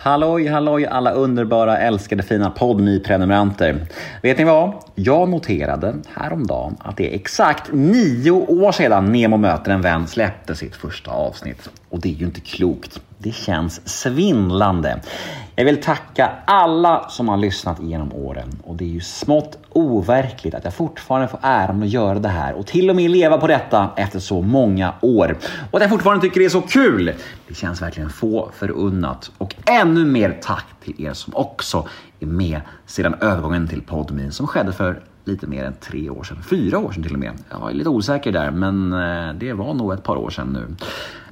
Halloj, halloj alla underbara, älskade, fina Podmi-prenumeranter. Vet ni vad? Jag noterade häromdagen att det är exakt nio år sedan Nemo möter en vän släppte sitt första avsnitt. Och det är ju inte klokt. Det känns svindlande. Jag vill tacka alla som har lyssnat genom åren och det är ju smått overkligt att jag fortfarande får äran att göra det här och till och med leva på detta efter så många år. Och att jag fortfarande tycker det är så kul. Det känns verkligen få förunnat. Och ännu mer tack till er som också är med sedan övergången till Podmin som skedde för lite mer än tre år sedan. Fyra år sedan till och med. Jag var lite osäker där, men eh, det var nog ett par år sedan nu.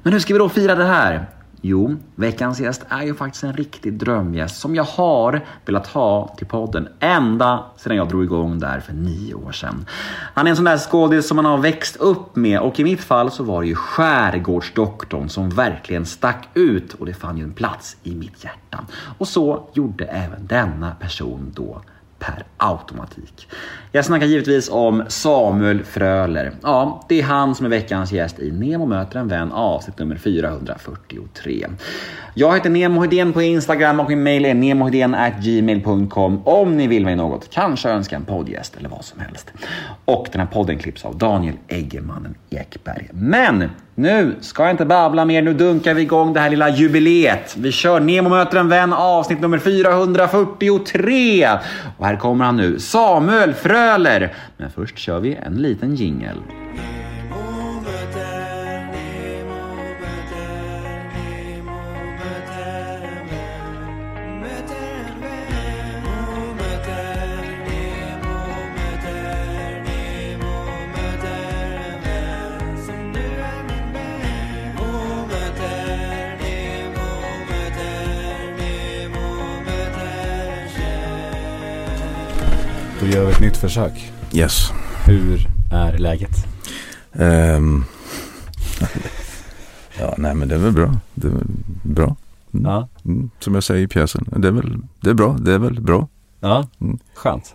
Men hur ska vi då fira det här? Jo, veckans gäst är ju faktiskt en riktig drömgäst som jag har velat ha till podden ända sedan jag drog igång där för nio år sedan. Han är en sån där skådis som man har växt upp med och i mitt fall så var det ju Skärgårdsdoktorn som verkligen stack ut och det fann ju en plats i mitt hjärta. Och så gjorde även denna person då per automatik. Jag snackar givetvis om Samuel Fröler. Ja, det är han som är veckans gäst i Nemo möter en vän avsnitt nummer 443. Jag heter Nemo Hedén på Instagram och min mail är gmail.com om ni vill mig något. Kanske önska en poddgäst eller vad som helst. Och den här podden klipps av Daniel Eggemannen Ekberg. Men nu ska jag inte babbla mer. Nu dunkar vi igång det här lilla jubileet. Vi kör Nemo möter en vän avsnitt nummer 443. Och här kommer han nu, Samuel Fröler. Men först kör vi en liten jingel. Nytt försök. Yes. Hur är läget? Ehm, ja, nej men det är väl bra. Det är väl bra. Mm. Ja. Mm, som jag säger i pjäsen. Det är väl det är bra. Det är väl bra. Ja, Mm. skönt.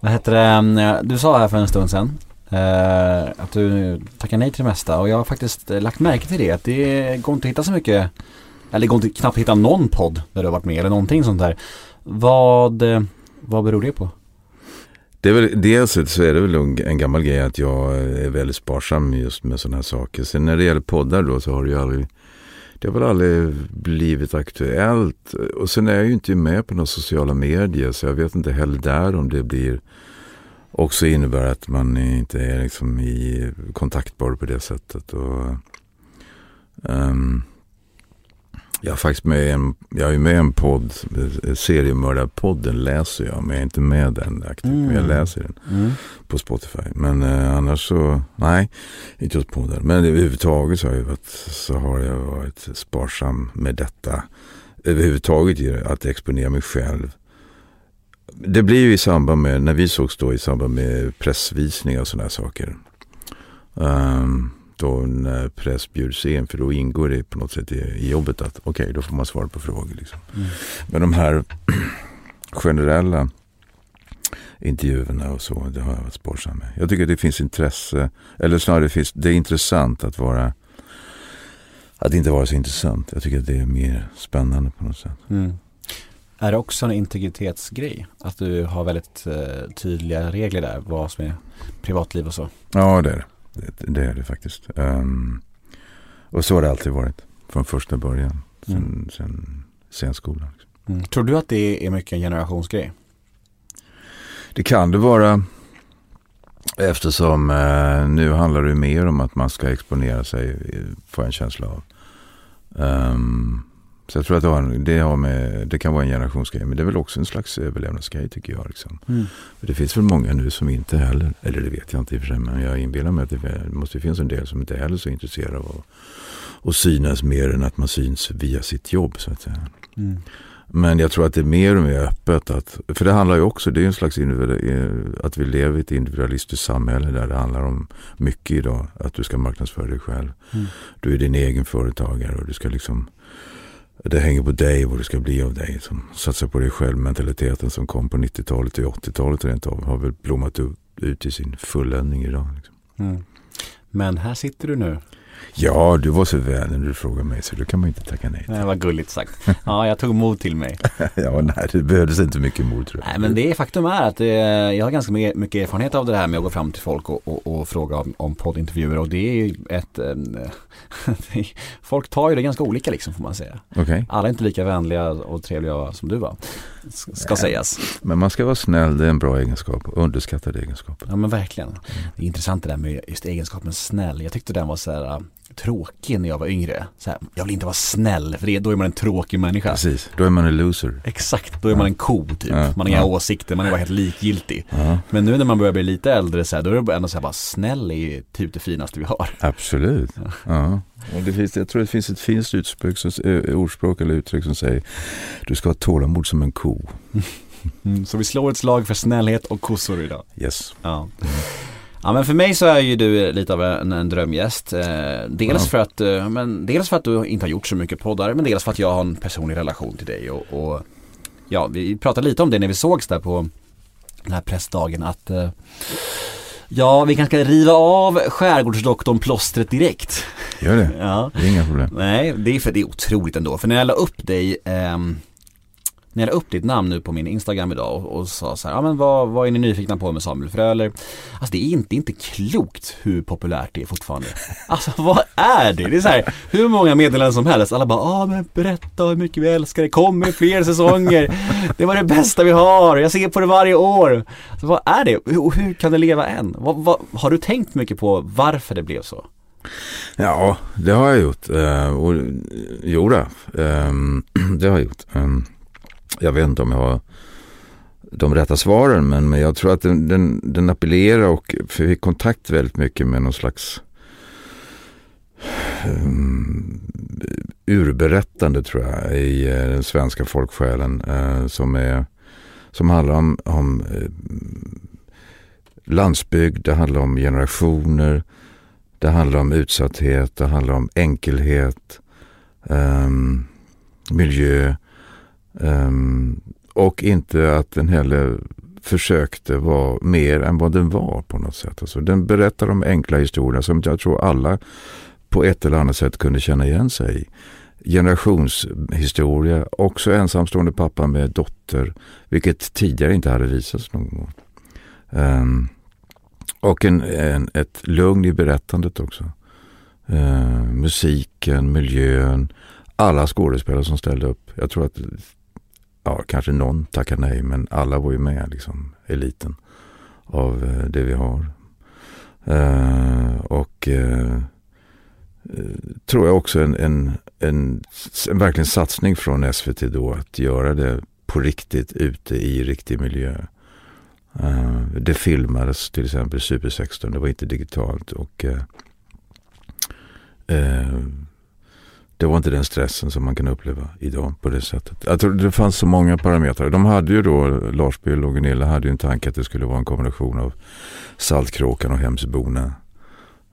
Vad heter det, du sa här för en stund sedan eh, att du tackar nej till det mesta och jag har faktiskt eh, lagt märke till det att det går inte att hitta så mycket eller det går inte knappt att hitta någon podd där du har varit med eller någonting sånt där. Vad, eh, vad beror det på? Det är väl, dels så är det väl en gammal grej att jag är väldigt sparsam just med sådana här saker. Sen när det gäller poddar då så har det ju aldrig det har väl aldrig blivit aktuellt. Och sen är jag ju inte med på några sociala medier så jag vet inte heller där om det blir också innebär att man inte är liksom i kontaktbar på det sättet. Och, um, jag är faktiskt med i en, jag är med i en podd, seriemördarpodden läser jag, men jag är inte med den aktivt. Men jag Mm. läser den Mm. på Spotify. Men eh, annars så, nej, inte just den. Men överhuvudtaget så har jag varit, så har jag varit sparsam med detta. Överhuvudtaget att exponera mig själv. Det blir ju i samband med, när vi sågs då i samband med pressvisningar och sådana saker. Ehm, då när press bjuds in, för då ingår det på något sätt i, i jobbet att okej, då får man svara på frågor. Liksom. Mm. Men de här generella intervjuerna och så, det har jag varit sparsam med. Jag tycker det finns intresse, eller snarare det, finns, det är intressant att vara att inte vara så intressant. Jag tycker att det är mer spännande på något sätt. Mm. Är det också en integritetsgrej? Att du har väldigt eh, tydliga regler där, vad som är privatliv och så? Ja, det är det. Det, är det faktiskt. Ehm, och så har det alltid varit. Från första början. Sen, Mm. sen scenskolan. Liksom. Mm. Tror du att det är mycket en generationsgrej? Det kan det vara. Eftersom eh, nu handlar det mer om att man ska exponera sig, eh, får jag en känsla av. Ehm, så jag tror att det, har, det, har med, det kan vara en generationsgrej. Men det är väl också en slags överlevnadsgrej tycker jag. Liksom. Mm. Det finns väl många nu som inte heller, eller det vet jag inte i och för sig, men jag inbillar mig att det måste finnas en del som inte heller är så intresserade av att, att synas mer än att man syns via sitt jobb så att säga. Mm. Men jag tror att det är mer och mer öppet. Att, för det handlar ju också, det är en slags att vi lever i ett individualistiskt samhälle där det handlar om mycket idag. Att du ska marknadsföra dig själv. Mm. Du är din egen företagare och du ska liksom det hänger på dig vad det ska bli av dig. Som satsar på dig själv. Mentaliteten som kom på 90-talet och 80-talet rent av har väl blommat ut i sin fulländning idag. Liksom. Mm. Men här sitter du nu. Ja, du var så väl när du frågade mig så då kan man inte tacka nej. Det var gulligt sagt. Ja, jag tog mod till mig. ja, nej, det behövdes inte mycket mod tror jag. Nej, men det faktum är att det, jag har ganska mycket erfarenhet av det här med att gå fram till folk och, och, och fråga om, om poddintervjuer och det är ju ett Folk tar ju det ganska olika liksom får man säga. Okay. Alla är inte lika vänliga och trevliga som du var. Ska nej. sägas. Men man ska vara snäll, det är en bra egenskap. Underskattad egenskap. Ja men verkligen. Det är intressant det där med just egenskapen snäll. Jag tyckte den var så här tråkig när jag var yngre. Så här, jag vill inte vara snäll för det, då är man en tråkig människa. Precis, då är man en loser. Exakt, då är ja. man en ko typ. Ja. Man har inga ja. åsikter, man är bara helt likgiltig. Men nu när man börjar bli lite äldre så här, då är det ändå så här, bara snäll är typ det finaste vi har. Absolut. Ja. Och det finns, jag tror det finns ett fint utspråk, ordspråk eller uttryck som säger du ska ha tålamod som en ko. Mm, så vi slår ett slag för snällhet och kossor idag. Yes. Ja. Ja men för mig så är ju du lite av en, en drömgäst. Eh, dels, ja. för att, eh, men, dels för att du inte har gjort så mycket poddar men dels för att jag har en personlig relation till dig och, och ja vi pratade lite om det när vi sågs där på den här pressdagen att eh, Ja, vi kanske ska riva av skärgårdsdoktorn plåstret direkt. Gör det? Ja. Det är inga problem. Nej, det är för det är otroligt ändå. För när jag la upp dig ehm, när jag la upp ditt namn nu på min Instagram idag och, och sa så här, ja men vad, vad är ni nyfikna på med Samuel Fröler? Alltså det är inte, inte klokt hur populärt det är fortfarande. Alltså vad är det? Det är så här, hur många meddelanden som helst, alla bara, ja men berätta hur mycket vi älskar det, kommer fler säsonger, det var det bästa vi har, jag ser på det varje år. Så vad är det? Hur, hur kan det leva än? Vad, vad, har du tänkt mycket på varför det blev så? Ja, det har jag gjort. Eh, och, jo, då, ehm, det har jag gjort. Eh jag vet inte om jag har de rätta svaren men, men jag tror att den, den, den appellerar och fick kontakt väldigt mycket med någon slags um, urberättande tror jag i uh, den svenska folksjälen uh, som, är, som handlar om, om uh, landsbygd, det handlar om generationer, det handlar om utsatthet, det handlar om enkelhet, um, miljö. Um, och inte att den heller försökte vara mer än vad den var på något sätt. Alltså, den berättar om enkla historier som jag tror alla på ett eller annat sätt kunde känna igen sig i. Generationshistoria, också ensamstående pappa med dotter, vilket tidigare inte hade visats någon gång. Um, och en, en, ett lugn i berättandet också. Uh, musiken, miljön, alla skådespelare som ställde upp. Jag tror att ja, kanske någon tackar nej, men alla var ju med, liksom, eliten av eh, det vi har. Uh, och uh, tror jag också en, en, en, en verkligen satsning från SVT då att göra det på riktigt ute i riktig miljö. Uh, det filmades till exempel Super 16, det var inte digitalt och det var inte den stressen som man kan uppleva idag på det sättet. Jag tror det fanns så många parametrar. De hade ju då, Lars Bill och Gunilla hade ju en tanke att det skulle vara en kombination av Saltkråkan och Hemsöborna.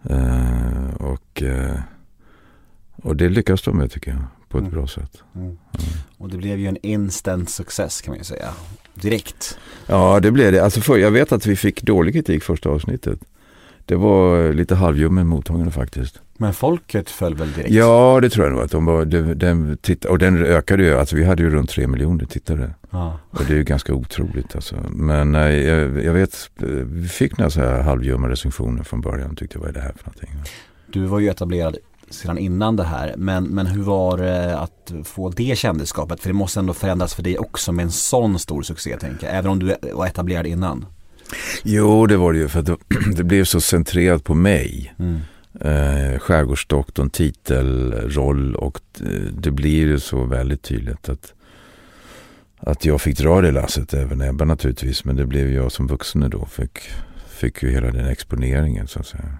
Eh, och, eh, och det lyckas de med tycker jag på ett mm. bra sätt. Mm. Mm. Och det blev ju en instant success kan man ju säga. Direkt. Ja det blev det. Alltså för, jag vet att vi fick dålig kritik första avsnittet. Det var lite halvljummen mottagande faktiskt. Men folket föll väl direkt? Ja, det tror jag nog. Att de var, de, de titta, och den ökade ju. Alltså vi hade ju runt tre miljoner tittare. Ah. Och det är ju ganska otroligt alltså. Men eh, jag, jag, vet, vi fick några så här halvljumma recensioner från början. Tyckte vad är det här för någonting? Du var ju etablerad sedan innan det här. Men, men hur var det att få det kändisskapet? För det måste ändå förändras för dig också med en sån stor succé tänker jag. Även om du var etablerad innan. Jo, det var det ju. För att det, det blev så centrerat på mig. Mm eh, skärgårdsdoktorn titelroll och eh, det blir ju så väldigt tydligt att, att jag fick dra det lasset, även Ebba naturligtvis, men det blev jag som vuxen då, fick, fick ju hela den exponeringen så att säga.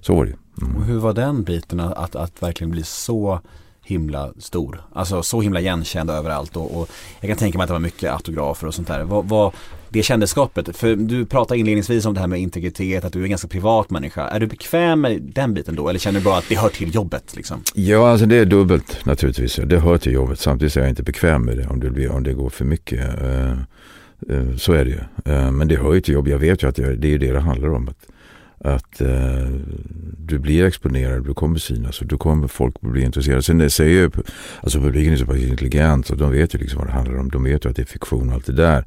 Så var det mm. Och hur var den biten att, att verkligen bli så himla stor. Alltså så himla igenkänd överallt och, och jag kan tänka mig att det var mycket autografer och sånt där. Vad, vad, det kändisskapet, för du pratade inledningsvis om det här med integritet, att du är en ganska privat människa. Är du bekväm med den biten då eller känner du bara att det hör till jobbet liksom? Ja, alltså det är dubbelt naturligtvis. Det hör till jobbet. Samtidigt är jag inte bekväm med det om det, blir, om det går för mycket. Eh, eh, så är det ju. Eh, men det hör ju till jobbet. Jag vet ju att det, det är det det handlar om. Att, att eh, du blir exponerad, du kommer synas och då kommer folk bli intresserade. Sen säger ju, alltså publiken är så pass intelligent och de vet ju liksom vad det handlar om. De vet ju att det är fiktion och allt det där.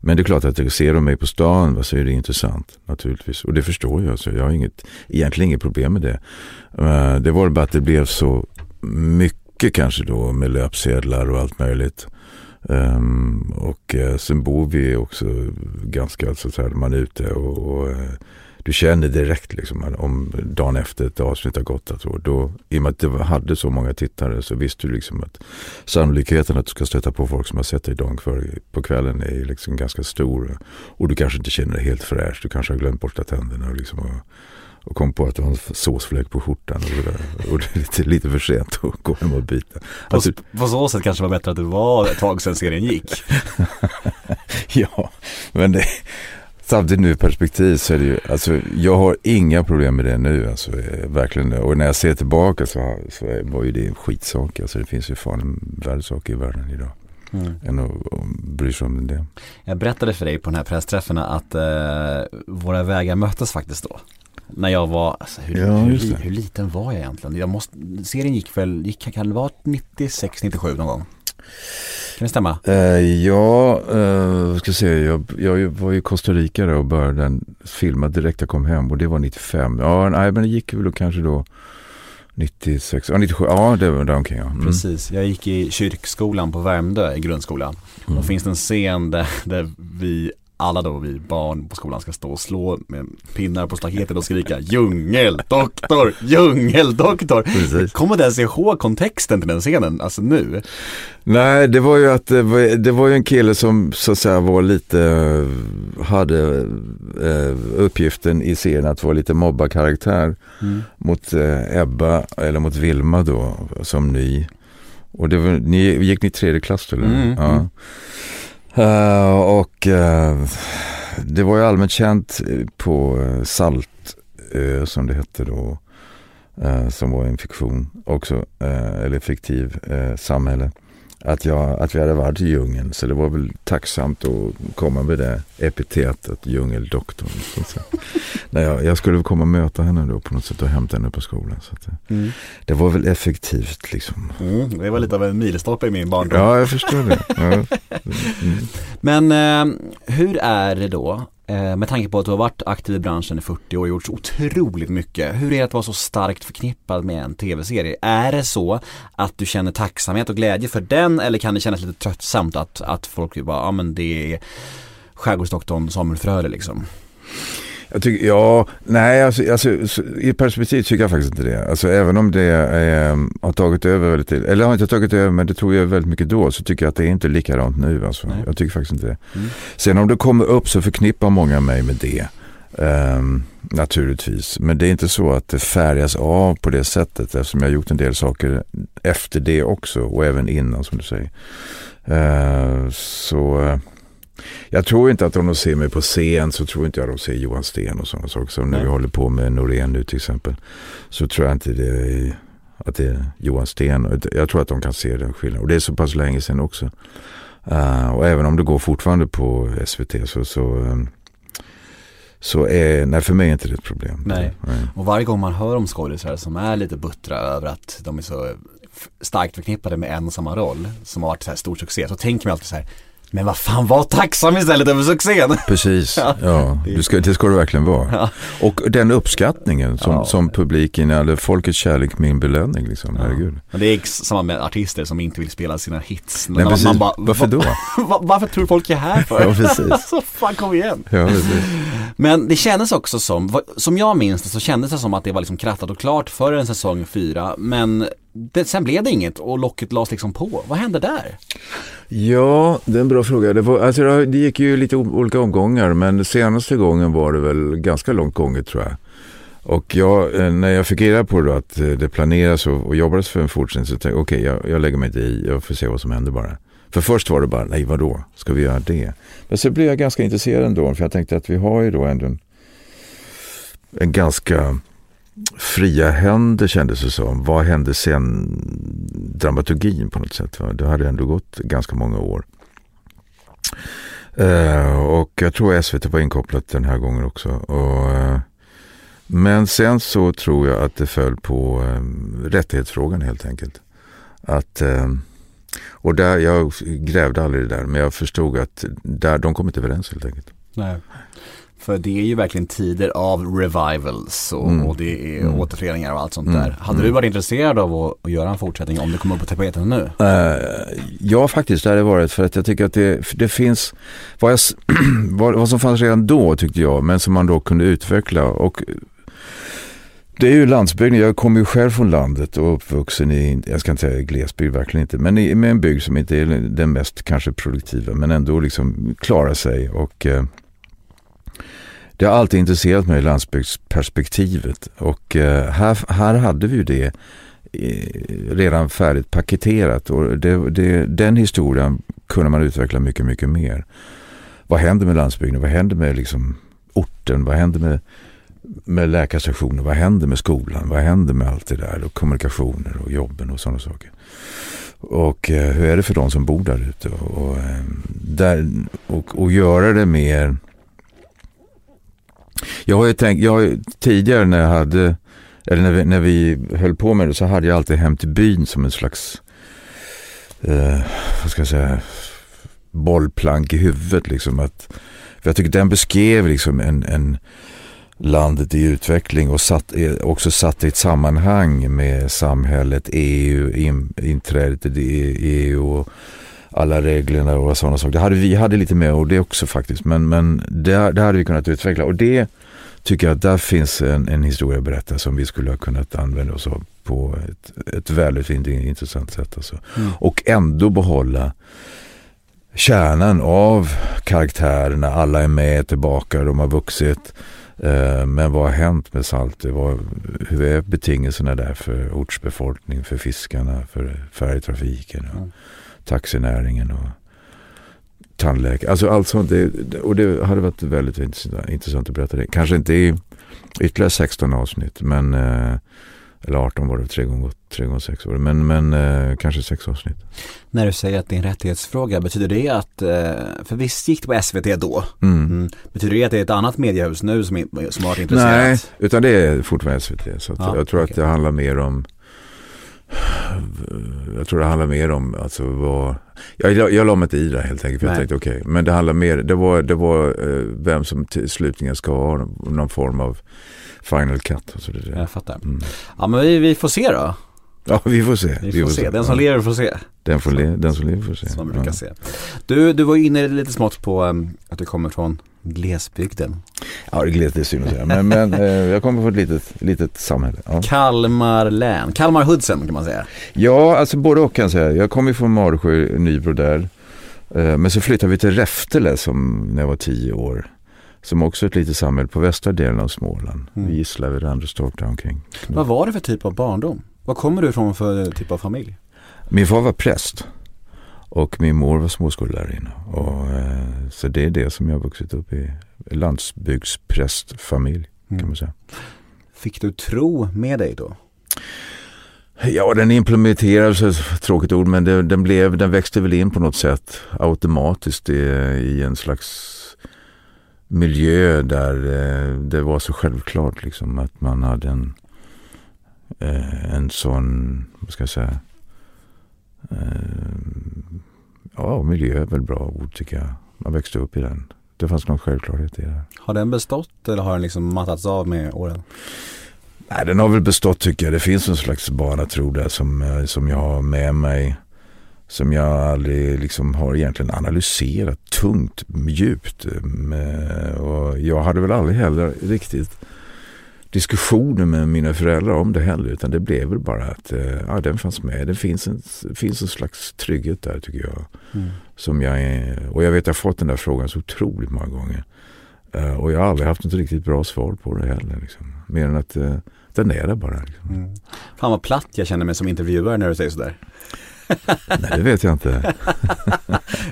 Men det är klart att ser de mig på stan så är det intressant naturligtvis. Och det förstår jag. Så jag har inget, egentligen inget problem med det. Uh, det var bara att det blev så mycket kanske då med löpsedlar och allt möjligt. Um, och uh, sen bor vi också ganska så här, man är ute och, och uh, du känner direkt liksom om dagen efter ett avsnitt har gått. Att då, I och med att det hade så många tittare så visste du liksom att sannolikheten att du ska stöta på folk som har sett dig dagen före på kvällen är liksom ganska stor. Och du kanske inte känner dig helt fräsch. Du kanske har glömt borsta tänderna och, liksom, och, och kom på att du har en såsfläck på skjortan. Och, och det är lite, lite för sent att gå hem och byta. Alltså, på, på så sätt kanske det var bättre att det var ett tag sedan serien gick. ja, men det Samtidigt nu i perspektiv så är det ju, alltså jag har inga problem med det nu, alltså verkligen. Och när jag ser tillbaka så, så var ju det en skitsak. Alltså det finns ju fan värre saker i världen idag. Mm. Än att, att bry sig om det. Jag berättade för dig på den här pressträffen att eh, våra vägar möttes faktiskt då. När jag var, alltså, hur, ja, hur, hur, liten var jag egentligen? Jag måste, serien gick väl, gick, kan det vara 96, 97 någon gång? Kan det stämma? Uh, ja, uh, ska se, jag, jag var i Costa Rica och började filma direkt jag kom hem och det var 95. Ja, nej, men det gick väl kanske då 96, ja 97, ja det var där omkring. Ja. Mm. Precis, jag gick i kyrkskolan på Värmdö i grundskolan. Mm. Då finns det en scen där, där vi alla då vi barn på skolan ska stå och slå med pinnar på staketet och skrika djungeldoktor, djungeldoktor. Precis. Kommer du ens ihåg kontexten till den scenen, alltså nu? Nej, det var ju att det var, det var ju en kille som så att säga var lite, hade eh, uppgiften i serien att vara lite mobbarkaraktär mm. mot eh, Ebba, eller mot Vilma då, som ny. Och det var, ni, gick ni tredje klass eller? Mm. Ja. Mm. Uh, och uh, det var ju allmänt känt på eh, Saltö som det hette då. Uh, som var en fiktion också, eller fiktiv samhälle att, jag, att vi hade varit i djungeln. Så det var väl tacksamt att komma med det epitetet, djungeldoktorn. Så Nej, jag, jag skulle komma och möta henne då på något sätt och hämta henne på skolan. Så att, mm. Det var väl effektivt liksom. Mm, det var lite av en milstolpe i min barndom. Ja, jag förstår det. Ja. Mm. Men eh, hur är det då Eh, med tanke på att du har varit aktiv i branschen i 40 år och gjort så otroligt mycket. Hur är det att vara så starkt förknippad med en tv-serie? Är det så att du känner tacksamhet och glädje för den eller kan det kännas lite tröttsamt att, att folk typ bara, ja men det är skärgårdsdoktorn Samuel Fröler liksom? Jag tycker, ja, nej, alltså, alltså, i perspektiv tycker jag faktiskt inte det. Alltså även om det är, har tagit över väldigt, eller har inte tagit över, men det tog jag väldigt mycket då, så tycker jag att det är inte likadant nu. Alltså. Jag tycker faktiskt inte det. Mm. Sen om det kommer upp så förknippar många mig med det. Um, naturligtvis, men det är inte så att det färgas av på det sättet eftersom jag har gjort en del saker efter det också och även innan som du säger. Uh, så jag tror inte att om de ser mig på scen så tror inte jag de ser Johan Sten och sådana saker. Som när vi håller på med Norén nu till exempel. Så tror jag inte det är, att det är Johan Sten. Jag tror att de kan se den skillnaden. Och det är så pass länge sedan också. Uh, och även om det går fortfarande på SVT så, så, um, så är, nej för mig är inte det ett problem. Nej. nej. Och varje gång man hör om skådespelare som är lite buttra över att de är så starkt förknippade med en och samma roll som har varit så här stor succé så tänker man alltid så här men vad fan, var tacksam istället över succén. Precis, ja. ja. Du ska, det ska du verkligen vara. Ja. Och den uppskattningen som, ja. som publiken, eller folkets kärlek, min belöning liksom, ja. herregud. Men det är samma med artister som inte vill spela sina hits. Nej, precis. Man bara, varför då? varför tror folk är här för? Ja, precis. alltså, fan kom igen. Ja, precis. Men det kändes också som, som jag minns det så kändes det som att det var liksom krattat och klart för en säsong fyra. Men det, sen blev det inget och locket lades liksom på. Vad hände där? Ja, det är en bra fråga. Det, var, alltså, det gick ju lite olika omgångar men senaste gången var det väl ganska långt gånget tror jag. Och jag, eh, när jag fick reda på då att eh, det planeras och, och jobbades för en fortsättning så tänkte jag okej, okay, jag, jag lägger mig inte i, jag får se vad som händer bara. För först var det bara, nej vadå, ska vi göra det? Men så blev jag ganska intresserad ändå, för jag tänkte att vi har ju då ändå en, en ganska fria händer kändes det som. Vad hände sen dramaturgin på något sätt? Va? Det hade ändå gått ganska många år. Uh, och jag tror SVT var inkopplat den här gången också. Och, uh, men sen så tror jag att det föll på um, rättighetsfrågan helt enkelt. Att, um, och där, jag grävde aldrig det där men jag förstod att där, de kom inte överens helt enkelt. Nej. För det är ju verkligen tider av revivals och, mm. och det är mm. återföreningar och allt sånt mm. där. Hade du mm. varit intresserad av att, att, göra en fortsättning om det kommer upp på tapeten nu? Uh, ja, faktiskt det hade varit för att jag tycker att det, det finns, vad, jag, vad, vad som fanns redan då tyckte jag, men som man då kunde utveckla och det är ju landsbygden. Jag kommer ju själv från landet och uppvuxen i, jag ska inte säga glesbygd, verkligen inte, men i, med en bygd som inte är den mest kanske produktiva, men ändå liksom klarar sig och eh, det har alltid intresserat mig, landsbygdsperspektivet. Och eh, här, här hade vi ju det eh, redan färdigt paketerat och det, det, den historien kunde man utveckla mycket, mycket mer. Vad händer med landsbygden? Vad händer med liksom orten? Vad händer med, med läkarstationen? Vad händer med skolan? Vad händer med allt det där? Och kommunikationer och jobben och sådana saker. Och eh, hur är det för de som bor där ute? Och, och, och, och göra det mer jag har ju tänkt, jag har, tidigare när jag hade, eller när vi, när vi höll på med det så hade jag alltid Hem till byn som en slags, eh, vad ska jag säga, bollplank i huvudet. Liksom att, för jag tycker den beskrev liksom en, en landet i utveckling och satt, eh, också satt i ett sammanhang med samhället, EU, in, inträdet i EU och alla reglerna och sådana saker. Det hade vi hade lite mer och det också faktiskt. Men, men det, det hade vi kunnat utveckla. Och det tycker jag att där finns en, en historia att berätta som vi skulle ha kunnat använda oss av på ett, ett väldigt intressant sätt. Alltså. Mm. Och ändå behålla kärnan av karaktärerna. Alla är med tillbaka, de har vuxit. Eh, men vad har hänt med Saltö? hur är betingelserna där för ortsbefolkning, för fiskarna, för färjetrafiken? Mm taxinäringen och tandläkare. Alltså allt sånt. Det, och det hade varit väldigt intressant att berätta det. Kanske inte i ytterligare 16 avsnitt. Men, eh, eller 18 var det, 3 gånger 3 gånger 6 var det. Men, men eh, kanske 6 avsnitt. När du säger att det är en rättighetsfråga, betyder det att, eh, för visst gick det på SVT då? Mm. Mm. Betyder det att det är ett annat mediehus nu som, som har varit intresserat? Nej, utan det är fortfarande SVT. Så ja, jag tror okay. att det handlar mer om jag tror det handlar mer om alltså vad, jag, jag, jag la mig inte i det helt enkelt för Nej. jag tänkte okej, okay. men det handlar mer, det var, det var eh, vem som till slutligen ska ha någon form av final cut. Och så det, jag fattar. Mm. Ja men vi, vi får se då. Ja vi får se. Vi får, vi får se. se. Den som lever får se. Den, får le, den som lever får se. Som man brukar ja. se. Du, du var inne lite smått på um, att du kommer från glesbygden. Ja, det är synd att säga. Men, men eh, jag kommer från ett litet, litet samhälle. Ja. Kalmar län, Kalmar Hudsen kan man säga. Ja, alltså både och kan jag säga. Jag kommer från Marsjö, Nybro där. Eh, men så flyttade vi till Räftele som när jag var tio år. Som också är ett litet samhälle på västra delen av Småland. Mm. Gislaved, Anderstorp där omkring. Vad var det för typ av barndom? Vad kommer du ifrån för typ av familj? Min far var präst. Och min mor var småskollärarinna. Och, eh, så det är det som jag har vuxit upp i. Landsbygdsprästfamilj mm. kan man säga. Fick du tro med dig då? Ja, den implementerades, tråkigt ord, men det, den, blev, den växte väl in på något sätt automatiskt i, i en slags miljö där eh, det var så självklart liksom att man hade en, eh, en sån, vad ska jag säga, ja, miljö är väl bra ord tycker jag. Man växte upp i den. Det fanns någon självklarhet i det. Har den bestått eller har den liksom mattats av med åren? Nej, den har väl bestått tycker jag. Det finns en slags barnatro där som, eh, som jag har med mig. Som jag aldrig liksom har egentligen analyserat tungt, djupt. Eh, och jag hade väl aldrig heller riktigt diskussioner med mina föräldrar om det heller. Utan det blev väl bara att eh, ja, den fanns med. Det finns en, finns en slags trygghet där tycker jag. Mm. Som jag och jag vet att jag har fått den där frågan så otroligt många gånger. Eh, och jag har aldrig haft något riktigt bra svar på det heller. Liksom. Mer än att uh, den är det bara. Liksom. Mm. Fan vad platt jag känner mig som intervjuare när du säger sådär. Nej, det vet jag inte.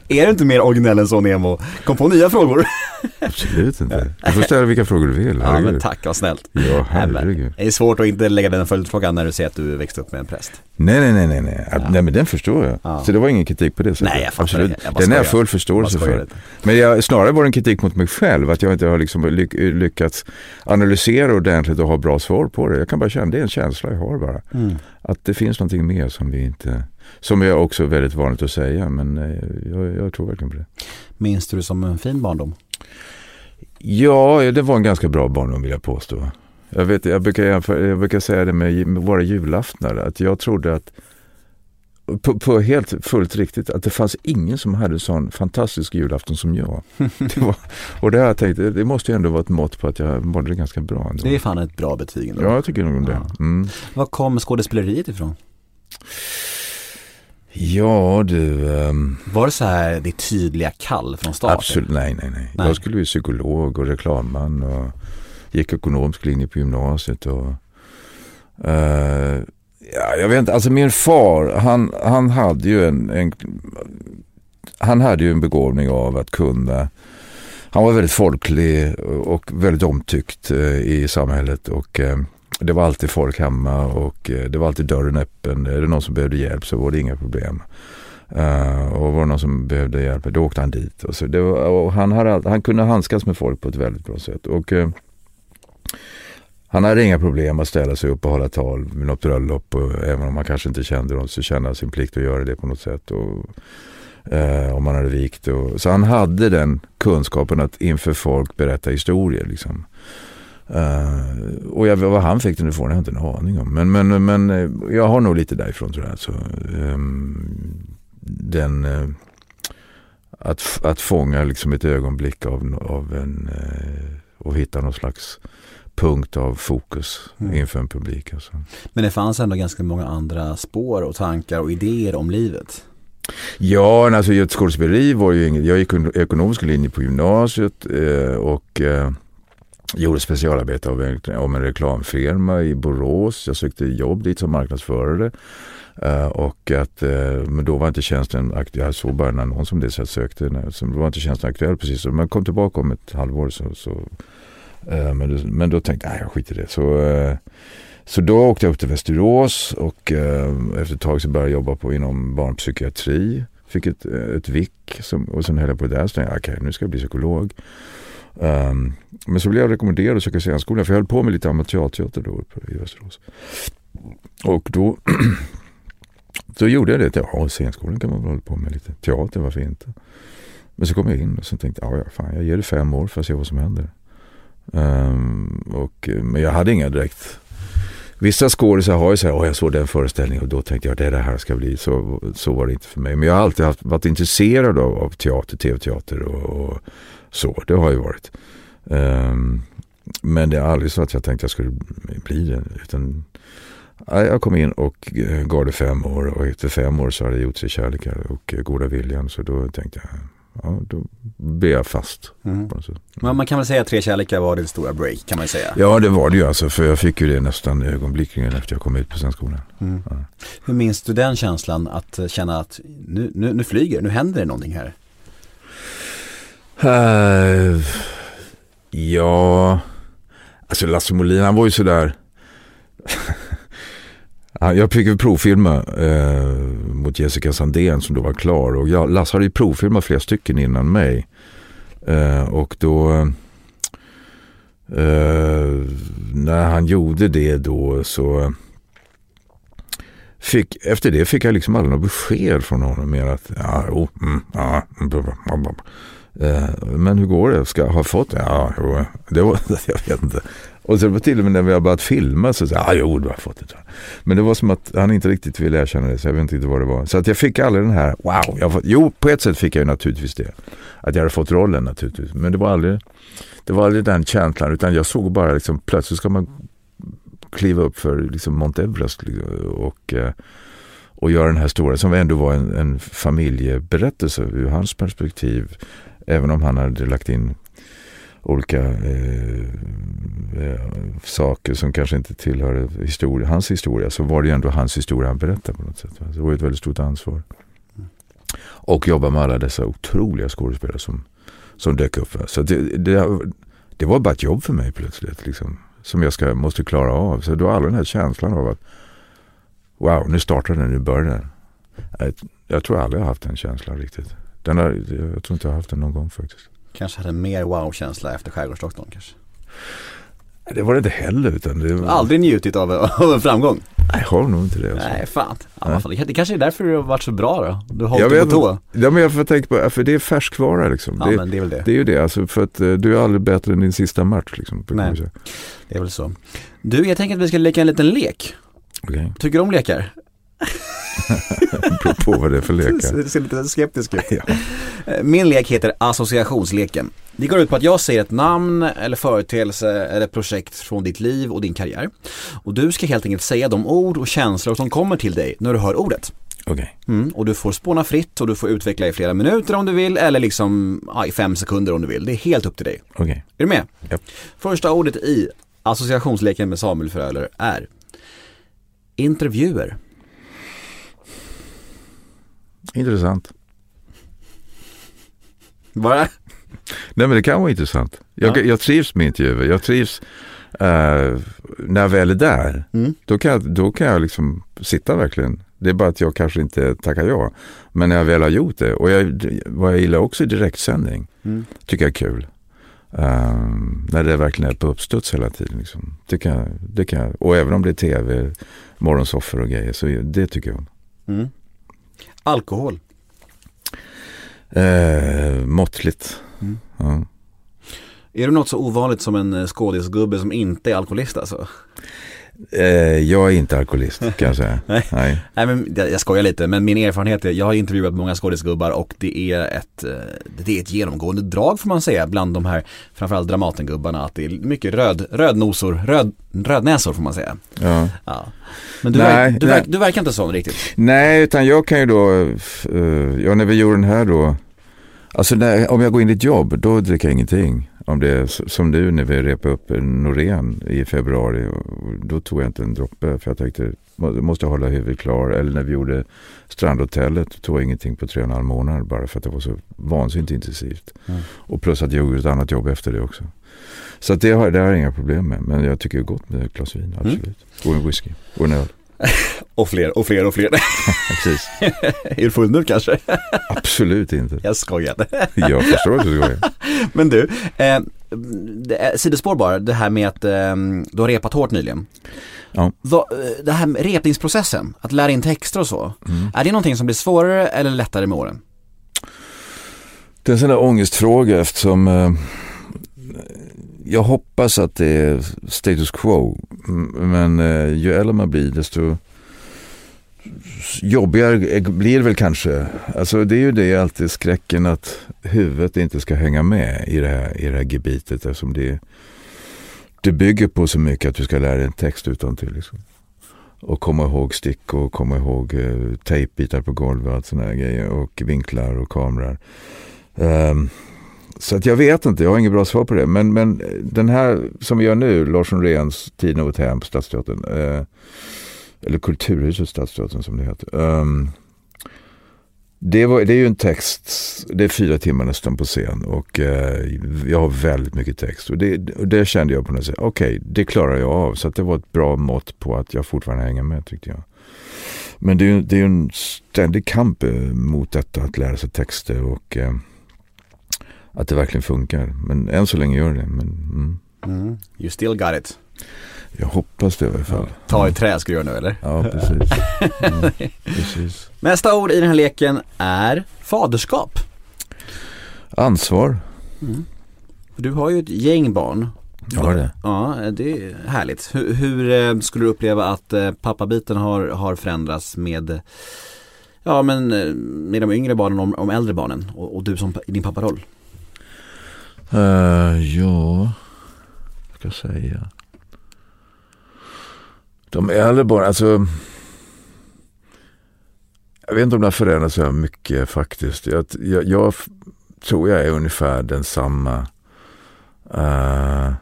är du inte mer originell än så Nemo? Kom på nya frågor. Absolut inte. Du får ställa vilka frågor du vill. Ja, men tack, vad snällt. Ja, herregud. Det är svårt att inte lägga den följdfrågan när du säger att du växte upp med en präst. Nej, nej, nej, nej, nej. Ja. nej men den förstår jag. Ja. Så det var ingen kritik på det sättet. Nej, jag Absolut. Det. Jag den är jag full förståelse för. Men jag, snarare var det en kritik mot mig själv, att jag inte har liksom lyck, lyckats analysera ordentligt och ha bra svar på det. Jag kan bara känna, det är en känsla jag har bara. Mm. Att det finns någonting mer som vi inte som är också väldigt vanligt att säga, men eh, jag, jag tror verkligen på det. Minns du det som en fin barndom? Ja, det var en ganska bra barndom vill jag påstå. Jag, vet, jag, brukar, jag brukar säga det med, med våra julaftnar, att jag trodde att på, på, helt fullt riktigt att det fanns ingen som hade sån fantastisk julafton som jag. Det var, och det har jag tänkt, det måste ju ändå vara ett mått på att jag mådde ganska bra. Ändå. Det är fan ett bra betyg ändå. Ja, jag tycker nog om det. Mm. Var kom skådespeleriet ifrån? Ja du. Um... Var det så här det tydliga kall från starten? Absolut, nej, nej, nej, nej. Jag skulle bli psykolog och reklamman och gick ekonomisk linje på gymnasiet och uh, ja, jag vet inte, alltså min far han, han hade ju en, en han hade ju en begåvning av att kunna han var väldigt folklig och väldigt omtyckt uh, i samhället och uh, det var alltid folk hemma och eh, det var alltid dörren öppen. Är det någon som behövde hjälp så var det inga problem. Uh, och var det någon som behövde hjälp, då åkte han dit. Och så det var, och han, hade, han kunde handskas med folk på ett väldigt bra sätt. Och, uh, han hade inga problem att ställa sig upp och hålla tal vid något bröllop. Och, även om han kanske inte kände dem så kände han sin plikt att göra det på något sätt. Och, uh, om han hade vikt. Och, så han hade den kunskapen att inför folk berätta historier. Liksom. Uh, och jag, vad han fick den ifrån har jag inte en aning om. Men, men, men eh, jag har nog lite därifrån tror jag. Så, um, den, uh, att, att fånga liksom ett ögonblick av, av en uh, och hitta någon slags punkt av fokus mm. inför en publik. Alltså. Men det fanns ändå ganska många andra spår och tankar och idéer om livet. Ja, alltså skådespeleri var ju inget. Jag gick ekonomisk linje på gymnasiet och gjorde specialarbete om en reklamfirma i Borås. Jag sökte jobb dit som marknadsförare. Uh, och att, uh, men då var inte tjänsten aktuell. Jag såg bara en annons om det så jag sökte. Så då var inte tjänsten aktuell precis. Men jag kom tillbaka om ett halvår. Så, så uh, men, men då tänkte jag, jag skiter i det. Så, så då åkte jag upp till Västerås och efter ett tag så började jag jobba på inom barnpsykiatri. Fick ett, ett vick och sen höll jag på där. Så tänkte jag, okej okay, nu ska jag bli psykolog. Um, men så blev jag rekommenderad att söka scenskolan för jag höll på med lite amatörteater då uppe i Västerås. Och då, då gjorde jag det. Ja, scenskolan kan man väl hålla på med lite. Teater, varför inte? Men så kom jag in och så tänkte jag, ja fan jag ger det fem år för att se vad som händer. Um, och, men jag hade inga direkt Vissa skådisar har ju så här, oh, jag såg den föreställningen och då tänkte jag det är det här ska bli. Så, så var det inte för mig. Men jag har alltid haft, varit intresserad av, av teater, tv-teater och, och så, det har ju varit. Um, men det är aldrig så att jag tänkte att jag skulle bli det. Utan jag kom in och eh, gav det fem år och efter fem år så hade det gjort sig kärlekar och eh, goda viljan. Så då tänkte jag, ja då blev jag fast. Mm. Men man kan väl säga att Tre kärlekar var det stora break kan man säga. Ja det var det ju alltså för jag fick ju det nästan ögonblickligen efter jag kom ut på scenskolan. Mm. Ja. Hur minns du den känslan att känna att nu, nu, nu flyger, nu händer det någonting här? Uh, ja, alltså Lasse Molin han var ju sådär. jag fick ju provfilma uh, mot Jessica Sandén som då var klar. Och jag, Lasse hade ju provfilmat flera stycken innan mig. Uh, och då när han gjorde det då så fick, efter det fick jag liksom aldrig något besked från honom mer att ja, jo, mm, ja, mm, Eh, men hur går det? Ska jag ha fått det? Ja, jo, det var, jag vet inte. Och så var till och med när vi har börjat filma så sa jag, ja jo du har fått det. Men det var som att han inte riktigt ville erkänna det så jag vet inte vad det var. Så att jag fick aldrig den här, wow. Jag fått, jo, på ett sätt fick jag ju naturligtvis det. Att jag hade fått rollen naturligtvis. Men det var aldrig, det var aldrig den känslan utan jag såg bara liksom plötsligt ska man kliva upp för liksom Mount Everest liksom, och eh, och göra den här stora, som ändå var en, en familjeberättelse ur hans perspektiv. Även om han hade lagt in olika eh, eh, saker som kanske inte tillhör historia, hans historia så var det ju ändå hans historia han berättade på något sätt. Det var ju ett väldigt stort ansvar. Och jobba med alla dessa otroliga skådespelare som, som dök upp. Så det, det, det var bara ett jobb för mig plötsligt. Liksom, som jag ska, måste klara av. Så då aldrig den här känslan av att wow, nu startar den, nu börjar den. Jag, jag tror aldrig jag har haft den känslan riktigt. Den har, jag tror inte jag har haft den någon gång faktiskt. Kanske hade mer wow-känsla efter Skärgårdsdoktorn kanske. Det var det inte heller. Utan det var, Aldrig njutit av, av en framgång. Nej, jag har nog inte det. Alltså. Nej, fan. Ja, Nej. Det kanske är därför du har varit så bra då. Du har hållit på tå. Ja, men jag får tänka på, för det är färskvara liksom. Ja, det, men det är väl det. det är ju det, alltså, för att eh, du är aldrig bättre än din sista match. Liksom, Nej. Det är väl så. Du, jag tänker att vi ska leka en liten lek. Okej, Tycker du om lekar? beror på vad det är för lekar. Du ser lite skeptisk ut. Ja. Eh, Min lek heter associationsleken. Det går ut på att jag säger ett namn eller företeelse eller projekt från ditt liv och din karriär. Och du ska helt enkelt säga de ord och känslor som kommer till dig när du hör ordet. Okej, Mm, och du får spåna fritt och du får utveckla i flera minuter om du vill eller liksom ja, i fem sekunder om du vill. Det är helt upp till dig. okej. Är du med? Japp. Första ordet i associationsleken med Samuel Fröler är intervjuer. Intressant. Bara? Nej men det kan vara intressant. Jag, Ja. jag trivs med intervjuer. Jag trivs eh, när jag väl är där. Mm. Då kan, jag, då kan jag liksom sitta verkligen. Det är bara att jag kanske inte tackar ja. Men när jag väl har gjort det. Och jag, vad jag gillar också är direktsändning. Mm. Tycker jag är kul. Ehm, när det verkligen är på uppstuds hela tiden. Liksom. Det kan, det kan, och även om det är tv, morgonsoffer och grejer. Så det tycker jag om. Mm. Alkohol. Eh, måttligt. Mm. Ja. Är du något så ovanligt som en eh, skådisgubbe som inte är alkoholist alltså? Eh, jag är inte alkoholist kan jag säga. Nej. Nej. Nej men jag, skojar lite, men min erfarenhet är, jag har intervjuat många skådisgubbar och det är ett, eh, det är ett genomgående drag får man säga bland de här, framförallt Dramatengubbarna, att det är mycket röd, rödnosor, röd, rödnäsor får man säga. Ja. Ja. Men du, Nej, verk, du, verk, du verkar inte sån riktigt. Nej, utan jag kan ju då, eh, ja när vi gjorde den här då, alltså när, om jag går in i ett jobb, då dricker jag ingenting. Om det är som nu när vi repade upp Norén i februari, då tog jag inte en droppe för jag tänkte, må- måste hålla huvudet klar. Eller när vi gjorde Strandhotellet, tog jag ingenting på tre och en halv månad bara för att det var så vansinnigt intensivt. Mm. Och plus att jag gjorde ett annat jobb efter det också. Så det, har, det har jag inga problem med. Men jag tycker det är gott med ett glas vin, absolut. Och en whisky. Och en öl. Och fler, och fler, och fler. Precis. är du full nu kanske? Absolut inte. Jag skojade. Jag förstår att du skojar. Men du, eh, sidospår bara, det här med att eh, du har repat hårt nyligen. Ja. Vad, eh, det här med repningsprocessen, att lära in texter och så. Mm. Är det någonting som blir svårare eller lättare med åren? Det är en sån där ångestfråga eftersom eh, jag hoppas att det är status quo. Men eh, ju äldre man blir desto jobbigare blir det väl kanske. Alltså det är ju det alltid skräcken att huvudet inte ska hänga med i det här, i det här gebitet eftersom det, det bygger på så mycket att du ska lära dig en text utan till liksom. Och komma ihåg stick och komma ihåg eh, tejpbitar på golvet och allt sådana grejer. Och vinklar och kameror. Um, ehm, så att jag vet inte, jag har inget bra svar på det. Men, men den här som vi gör nu, Lars Noréns Tiden av hem på Stadsteatern. Eh, eller Kulturhuset Stadsteatern som det heter. Um, det, var, det är ju en text, det är fyra timmar nästan på scen och eh, jag har väldigt mycket text. Och det, och det kände jag på något sätt, okej, det klarar jag av. Så att det var ett bra mått på att jag fortfarande hänger med tyckte jag. Men det är ju det är en ständig kamp eh, mot detta, att lära sig texter och eh, att det verkligen funkar. Men än så länge gör det. Men mm, mm. You still got it jag hoppas det i alla fall. Ta i trä ska du göra nu eller? Ja, precis. Ja, precis. Nästa ord i den här leken är faderskap. Ansvar. Du har ju ett gäng barn. Jag har det. Ja, det är härligt. Hur, hur eh, skulle du uppleva att eh, pappabiten har, har förändrats med Ja men eh, med de yngre barnen och de äldre barnen och, och du som i din papparoll. Uh, ja, vad ska jag säga? De äldre barnen, alltså. Jag vet inte om det har förändrats så mycket faktiskt. Jag, jag, jag tror jag är ungefär densamma Uh, eh,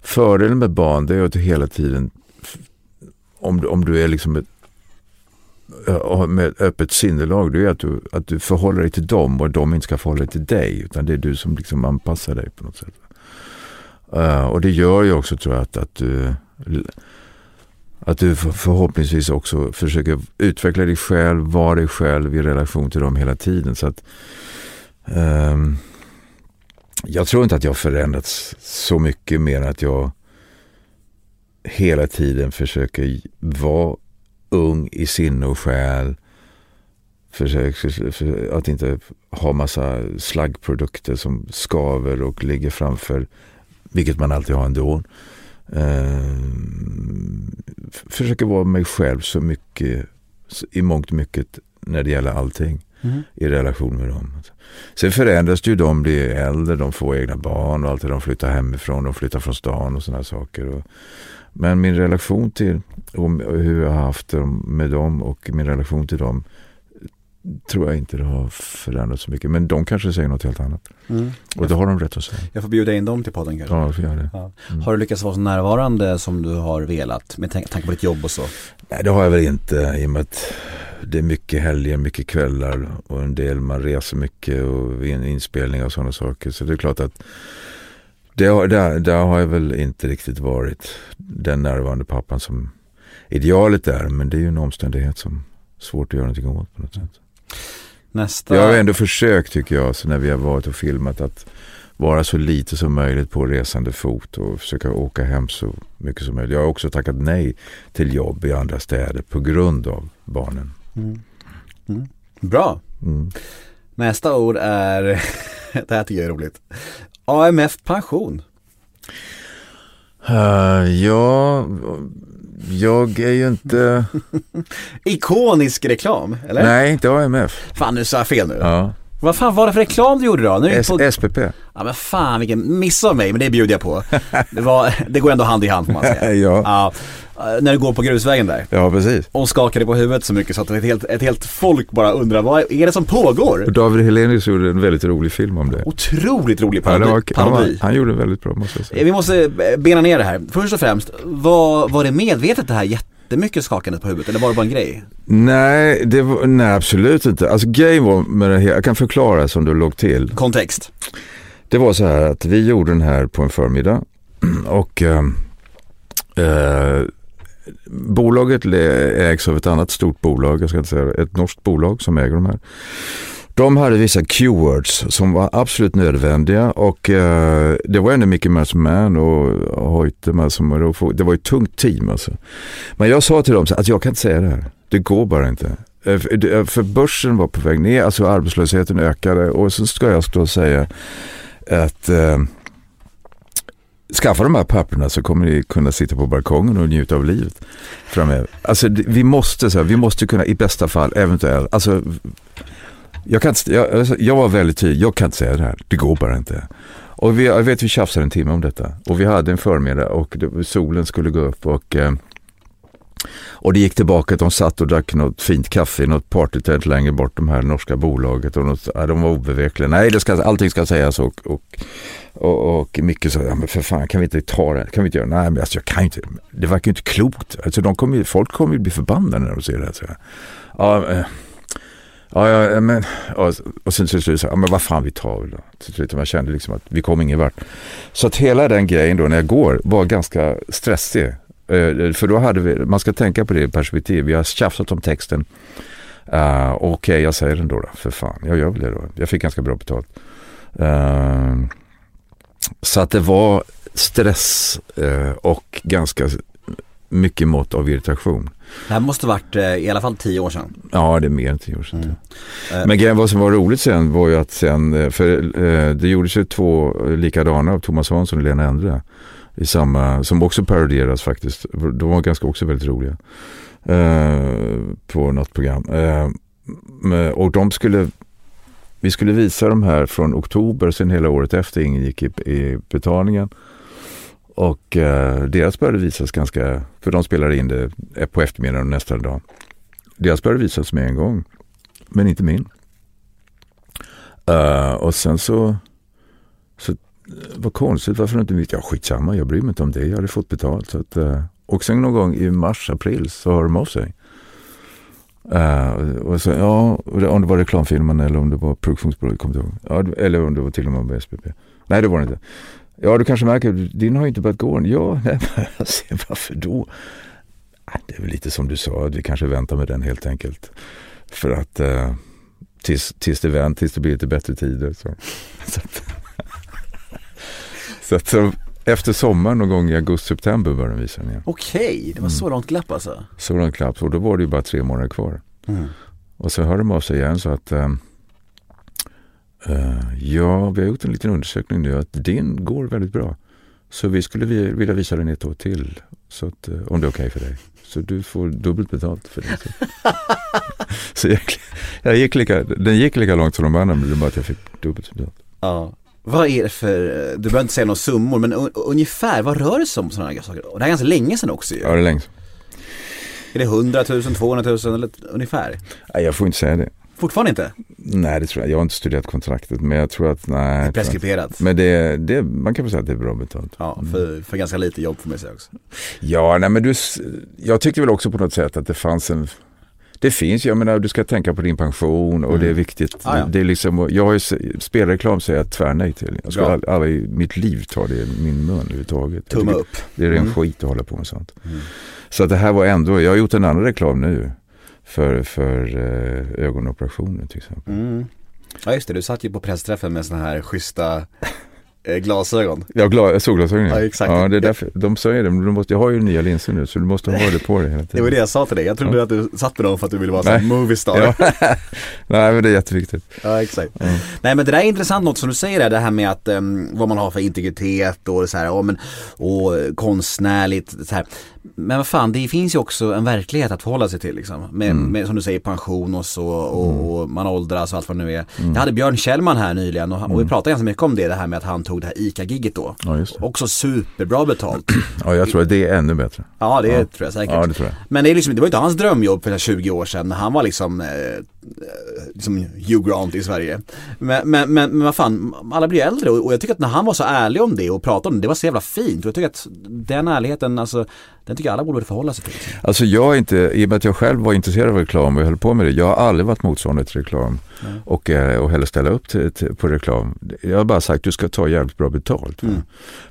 fördelen med barn det är att du hela tiden, om du, om du är liksom ett, eh, med ett öppet sinnelag, det är att du, att du förhåller dig till dem och de inte ska förhålla dig till dig. Utan det är du som liksom anpassar dig på något sätt. Uh, och det gör ju också tror jag att, att du att du förhoppningsvis också försöker utveckla dig själv, vara dig själv i relation till dem hela tiden. Så att um, Jag tror inte att jag förändrats så mycket mer än att jag hela tiden försöker vara ung i sinne och själ. Försöker för att inte ha massa slaggprodukter som skaver och ligger framför, vilket man alltid har ändå. Eh, försöker vara mig själv så mycket, i mångt och mycket när det gäller allting mm. i relation med dem. Sen förändras ju de, blir äldre, de får egna barn och allt det. De flyttar hemifrån, de flyttar från stan och sådana saker. Och, men min relation till och hur jag har haft det med dem och min relation till dem tror jag inte det har förändrats så mycket. Men de kanske säger något helt annat. Mm. Och det har de rätt att säga. Jag får bjuda in dem till podden kanske. Ja, jag får göra det. Ja. Mm. Har du lyckats vara så närvarande som du har velat med tanke på ditt jobb och så? Nej, det har jag väl inte i och med att det är mycket helger, mycket kvällar och en del man reser mycket och inspelningar och sådana saker. Så det är klart att det, där, där har jag väl inte riktigt varit den närvarande pappan som idealet är. Men det är ju en omständighet som är svårt att göra någonting åt på något sätt. Nästa... Jag har ändå försökt tycker jag, så när vi har varit och filmat att vara så lite som möjligt på resande fot och försöka åka hem så mycket som möjligt. Jag har också tackat nej till jobb i andra städer på grund av barnen. Mm. Mm. Bra. Mm. Nästa ord är, det här tycker jag är roligt, AMF pension. Uh, ja, jag är ju inte... Ikonisk reklam, eller? Nej, inte AMF. Fan, nu sa jag fel nu. Ja. Vad fan var det för reklam du gjorde då? Nu S på... SPP. Ja men fan vilken miss av mig, men det bjuder jag på. Det, var, det går ändå hand i hand får man säga. ja. ja. När du går på grusvägen där. Ja precis. Och skakar dig på huvudet så mycket så att ett helt, ett helt folk bara undrar vad är det som pågår? David Helenius gjorde en väldigt rolig film om det. Otroligt rolig parodi. Ja, var, han, var, han, gjorde det väldigt bra måste jag säga. Vi måste bena ner det här. Först och främst, var, var det medvetet det här jätte jättemycket skakandet på huvudet eller var det bara en grej? Nej, det var, nej absolut inte. Alltså grejen var med det här, jag kan förklara som det låg till. Kontext? Det var så här att vi gjorde den här på en förmiddag och äh, äh, bolaget ägs av ett annat stort bolag, jag ska inte säga ett norskt bolag som äger de här. De hade vissa keywords som var absolut nödvändiga och eh, det var ändå Mickey Mouse och Hoytema som det var ett tungt team alltså. Men jag sa till dem att alltså, jag kan inte säga det här. Det går bara inte. Eh, eh, för börsen var på väg ner, alltså arbetslösheten ökade och så ska jag stå och säga att eh, skaffa de här papperna så kommer ni kunna sitta på balkongen och njuta av livet framöver. Alltså vi måste, så här, vi måste kunna i bästa fall eventuellt, alltså jag, kan jag, alltså, jag var väldigt tydlig, jag kan inte säga det här, det går bara inte. Och vi, jag vet vi tjafsade en timme om detta och vi hade en förmiddag och det, solen skulle gå upp och eh, och det gick tillbaka, de satt och drack något fint kaffe i något partytält längre bort, de här norska bolaget. Och något, ja, de var obevekliga. Nej, det ska, allting ska sägas och, och, och, och Micke sa, ja men för fan kan vi inte ta det? Kan vi inte göra Nej, men alltså, jag kan inte. Det verkar ju inte klokt. Alltså, de kommer, folk kommer ju bli förbannade när de ser det här. Så. Ja, eh, Ja, ja men, och, och sen till slut så, ja men vad fan vi tar väl då. Till slut man kände liksom att vi kom ingen vart. Så att hela den grejen då när jag går var ganska stressig. Uh, för då hade vi, man ska tänka på det perspektiv. Vi har tjafsat om texten. Uh, Okej, okay, jag säger den då, då, för fan. Jag gör väl det då. Jag fick ganska bra betalt. Uh, så att det var stress och ganska mycket mått av irritation. Det här måste varit eh, i alla fall tio år sedan. Ja, det är mer än tio år sedan. Mm. Eh. Men grejen vad som var roligt sen var ju att sen, eh, för det gjordes ju två likadana av Thomas Hansson och Lena Endre. I samma, som också parodieras faktiskt. De var ganska också väldigt roliga. Eh, på något program. Eh, och de skulle, vi skulle visa de här från oktober, sen hela året efter ingen gick i, i betalningen. Och eh, deras började visas ganska, för de spelade in det på eftermiddagen nästa dag. Deras började visas med en gång, men inte min. Uh, och sen så Eh, vad konstigt, varför inte mitt? Ja, skitsamma, jag bryr mig inte om det. Jag hade fått betalt. Så att, eh, och sen någon gång i mars, april så hör de av sig. Uh, och så, ja, om det var reklamfilmen eller om det var produktionsbolaget, kommer ihåg. Ja, eller om det var till och med SPP. Nej, det var det inte. Ja, du kanske märker, din har ju inte börjat gå än. Ja, nej, men alltså, varför då? Det är väl lite som du sa, att vi kanske väntar med den helt enkelt. För att uh, tills, tills det vänt, tills det blir lite bättre tider. Så, så, att, så, efter sommaren någon gång i augusti-september började den visa den igen. Okej, det var så långt glapp alltså? Så långt glapp, och då var det ju bara tre månader kvar. Mm. Och så hörde de av sig igen så att uh, ja, vi har gjort en liten undersökning nu att din går väldigt bra. Så vi skulle vilja visa den ett år till. Så att, uh, om det är okej okay för dig. Så du får dubbelt betalt för det. så jag, jag gick lika, den gick lika långt som de andra men det var bara att jag fick dubbelt betalt. Ja. Vad är det för, du behöver inte säga några summor, men ungefär, vad rör det sig om sådana här saker? Och det här är ganska länge sedan också ju. Ja, det är länge Är det 100 000, 200 000 eller ungefär? Nej, jag får inte säga det. Fortfarande inte? Nej, det tror jag. Jag har inte studerat kontraktet, men jag tror att, nej. Det är preskriberat. Men det, det, man kan väl säga att det är bra betalt. Ja, för, för ganska lite jobb får man säga också. Ja, nej men du, jag tyckte väl också på något sätt att det fanns en det finns, jag menar du ska tänka på din pension och mm. det är mm. viktigt. Ah, ja. det är liksom, jag har ju, spelreklam säger jag tvärnej till. Jag skulle aldrig, aldrig i mitt liv ta det i min mun överhuvudtaget. Tumma upp. Det är ren mm. skit att hålla på med sånt. Mm. Så det här var ändå, jag har gjort en annan reklam nu. För, för eh, ögonoperationer till exempel. Mm. Ja just det, du satt ju på pressträffen med sådana här schyssta glasögon. Ja, gla solglasögon ja. exakt. Ja, det är därför, de säger det, men du måste, jag har ju nya linser nu så du måste ha det på dig hela tiden. Det var det jag sa till dig, jag trodde ja. att du satt med dem för att du ville vara en movie star. Ja. Nej men det är jätteviktigt. Ja exakt. Mm. Nej men det där är intressant något som du säger där, det här med att um, vad man har för integritet och så här, och, men, och konstnärligt så här. Men vad fan, det finns ju också en verklighet att förhålla sig till liksom. Med, mm. med som du säger pension och så och, mm. och man åldras och allt vad det nu är. Mm. Jag hade Björn Kjellman här nyligen och, och vi mm. pratade ganska mycket om det, det här med att han tog det här ICA-gigget då. Ja, också superbra betalt. ja, jag tror att det är ännu bättre. Ja, det ja. tror jag säkert. Ja, det tror jag. Men det, är liksom, det var inte hans drömjobb för 20 år sedan. Han var liksom eh, liksom Hugh Grant i Sverige. Men, men, men, men vad fan, alla blir äldre och, och jag tycker att när han var så ärlig om det och pratade om det, det var så jävla fint. Och jag tycker att den ärligheten, alltså, den tycker jag alla borde förhålla sig till. Alltså jag är inte, i och med att jag själv var intresserad av reklam och jag höll på med det, jag har aldrig varit motståndare till reklam mm. och, eh, och heller ställa upp till, till, på reklam. Jag har bara sagt du ska ta jävligt bra betalt. Mm.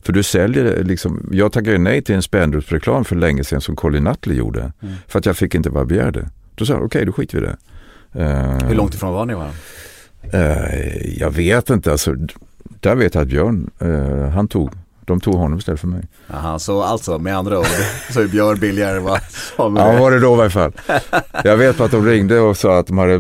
För du säljer liksom, jag tackade nej till en Spendrups-reklam för länge sedan som Colin Nutley gjorde. Mm. För att jag fick inte vad jag begärde. Då sa jag, okej okay, då skiter vi i det. Uh, Hur långt ifrån var ni varandra? Uh, jag vet inte, alltså, där vet jag att Björn, uh, han tog de tog honom istället för mig. Aha, så alltså med andra ord så är Björn billigare än vad som Ja var det då i alla fall. Jag vet att de ringde och sa att de hade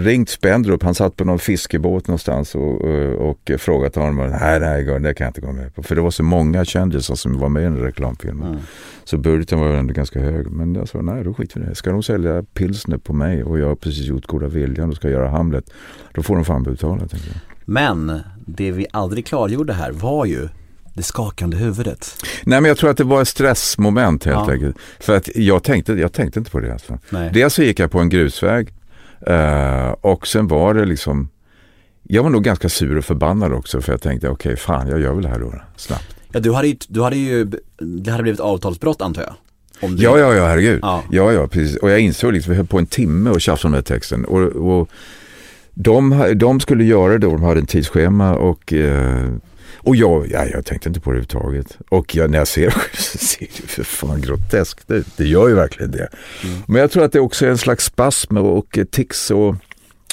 ringt Spendrup. Han satt på någon fiskebåt någonstans och, och, och frågat honom. Nej, nej, det kan jag inte gå med på. För det var så många kändisar som var med i den reklamfilmen. Mm. Så budgeten var ändå ganska hög. Men jag sa nej, då skiter vi i det. Ska de sälja pilsner på mig och jag har precis gjort goda viljan och ska göra Hamlet. Då får de fan betala. Men det vi aldrig klargjorde här var ju det skakande huvudet? Nej men jag tror att det var ett stressmoment helt ja. enkelt. För att jag tänkte, jag tänkte inte på det. Alltså. Nej. Dels så gick jag på en grusväg uh, och sen var det liksom jag var nog ganska sur och förbannad också för jag tänkte okej okay, fan jag gör väl det här då snabbt. Ja du hade du hade ju, det hade blivit avtalsbrott antar jag? Du... Ja, ja, ja, herregud. Ja. ja, ja, precis. Och jag insåg liksom, vi höll på en timme och tjafsade om den här texten. Och, och de, de skulle göra det, de hade en tidsschema och eh, och jag, ja, jag tänkte inte på det överhuvudtaget. Och jag, när jag ser det så ser det för fan groteskt ut. Det gör ju verkligen det. Mm. Men jag tror att det också är en slags spasm och tics och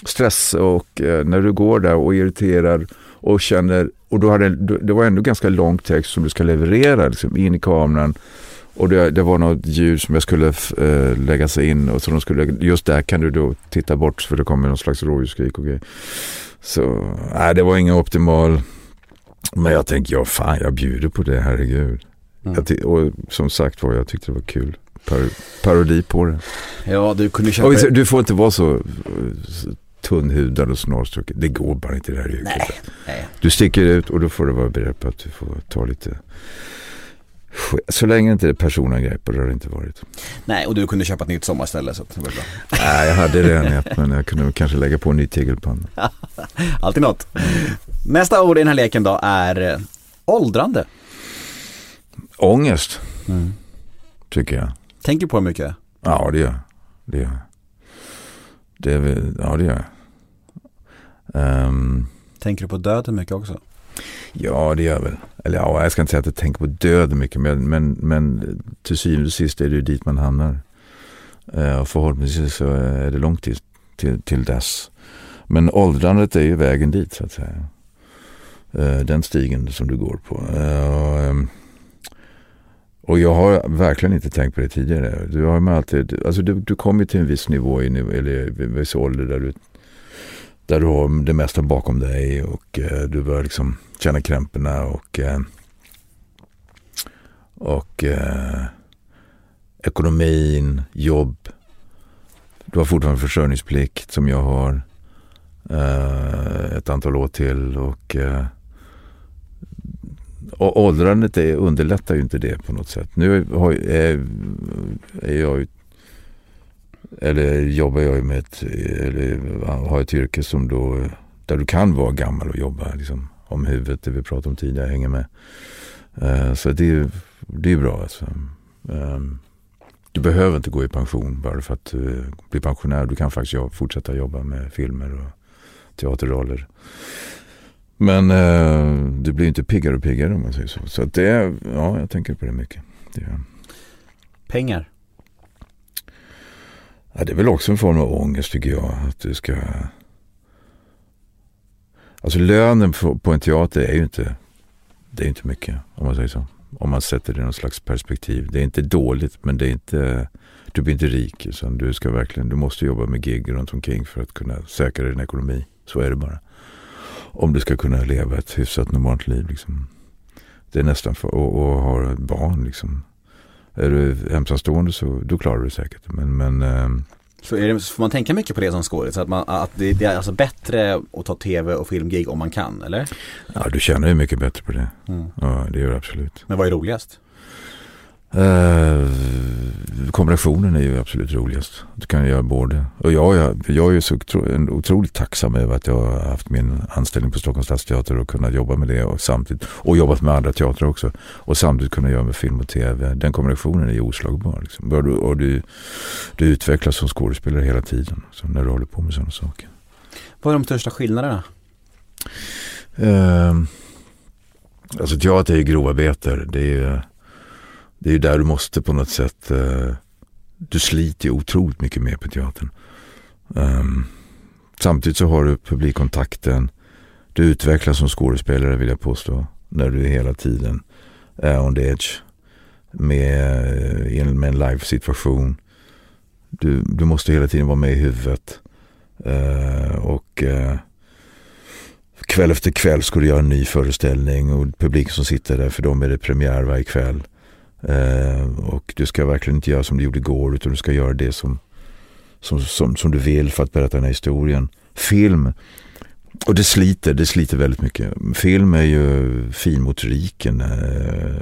stress och eh, när du går där och irriterar och känner, och då hade, det var ändå ganska lång text som du ska leverera liksom, in i kameran. Och det, det var något ljud som jag skulle äh, lägga sig in och så de skulle, just där kan du då titta bort för det kommer någon slags rådjursskrik och grejer. Så nej, det var ingen optimal men jag tänkte, ja fan jag bjuder på det, herregud. Mm. Jag och som sagt var, jag tyckte det var kul. Par parodi på det. Ja, du kunde köpa... Och du får inte vara så, så tunnhudad och snarstucken. Det går bara inte i det här yrket. Nej, nej. Du sticker ut och då får du vara beredd på att du får ta lite så länge inte personangrepp och det har det inte varit. Nej, och du kunde köpa ett nytt sommarställe så det var bra. Nej, jag hade redan ett men jag kunde kanske lägga på en ny tegelpanna. Alltid något. Nästa ord i den här leken då är Åldrande. Ångest, Mm. tycker jag. Tänker på det mycket? Ja, det gör jag. det. Gör. jag. Ja, det gör jag. Ehm, Tänker du på döden mycket också? Ja, det gör jag väl. Eller ja, jag ska inte säga att jag tänker på död mycket, men, men, men till syvende och sist är det ju dit man hamnar. Eh, och förhoppningsvis så är det långt till, till, till dess. Men åldrandet är ju vägen dit så att säga. Eh, den stigen som du går på. Eh, och, ehm, jag har verkligen inte tänkt på det tidigare. Du har ju alltid, alltså du, du kommer till en viss nivå, i, eller viss ålder där du, där du har det mesta bakom dig och eh, du börjar liksom känna krämporna och, eh, och eh, ekonomin, jobb. Du har fortfarande försörjningsplikt som jag har eh, ett antal år till och eh, och åldrandet är, underlättar ju inte det på något sätt. Nu har, är, är jag ju- eller jobbar jag med ett, eller har ett yrke som då, där du kan vara gammal och jobba liksom, om huvudet, det vi pratade om tidigare, hänger med. Uh, så det är ju det är bra alltså. Um, du behöver inte gå i pension bara för att eh, du blir pensionär. Du kan faktiskt jobb, fortsätta jobba med filmer och teaterroller. Men uh, du blir inte piggare och piggare om man säger så. Så att det ja jag tänker på det mycket. Det Pengar? Ja, det är väl också en form av ångest tycker jag. Att du ska... Alltså lönen på en teater är ju inte, det är inte mycket om man säger så. Om man sätter det i någon slags perspektiv. Det är inte dåligt men det är inte, du blir inte rik. Utan du ska verkligen, du måste jobba med gig runt omkring för att kunna säkra din ekonomi. Så är det bara. Om du ska kunna leva ett hyfsat normalt liv liksom. Det är nästan för, och, och ha barn liksom. Är du ensamstående så då klarar du det säkert. Men, men ehm, Så är det, får man tänka mycket på det som skådis? Att, man, att det, det är alltså bättre att ta tv och filmgig om man kan, eller? ja, du tjänar ju mycket bättre på det. Mm. Ja, det gör du absolut. Men vad är roligast? Eh, kombinationen är ju absolut roligast. Du kan göra både. Och jag, jag, jag är ju så otroligt tacksam över att jag har haft min anställning på Stockholms stadsteater och kunnat jobba med det och samtidigt och jobbat med andra teatrar också. Och samtidigt kunna göra med film och tv. Den kombinationen är ju oslagbar. Liksom. Och, du, och du, du utvecklas som skådespelare hela tiden. Så när du håller på med sådana saker. Vad är de största skillnaderna? Eh, alltså teater är ju grovarbete. Det är ju det är ju där du måste på något sätt. Eh, du sliter ju otroligt mycket mer på teatern. Um, samtidigt så har du publikkontakten. Du utvecklas som skådespelare vill jag påstå. När du hela tiden är on the edge. Med, eh, en- med en live-situation. Du, du måste hela tiden vara med i huvudet. Uh, och uh, kväll efter kväll ska du göra en ny föreställning och publiken som sitter där för dem är det premiär varje kväll. Eh, och du ska verkligen inte göra som du gjorde igår utan du ska göra det som, som, som, som du vill för att berätta den här historien. Film, och det sliter, det sliter väldigt mycket. Film är ju finmotoriken. Eh,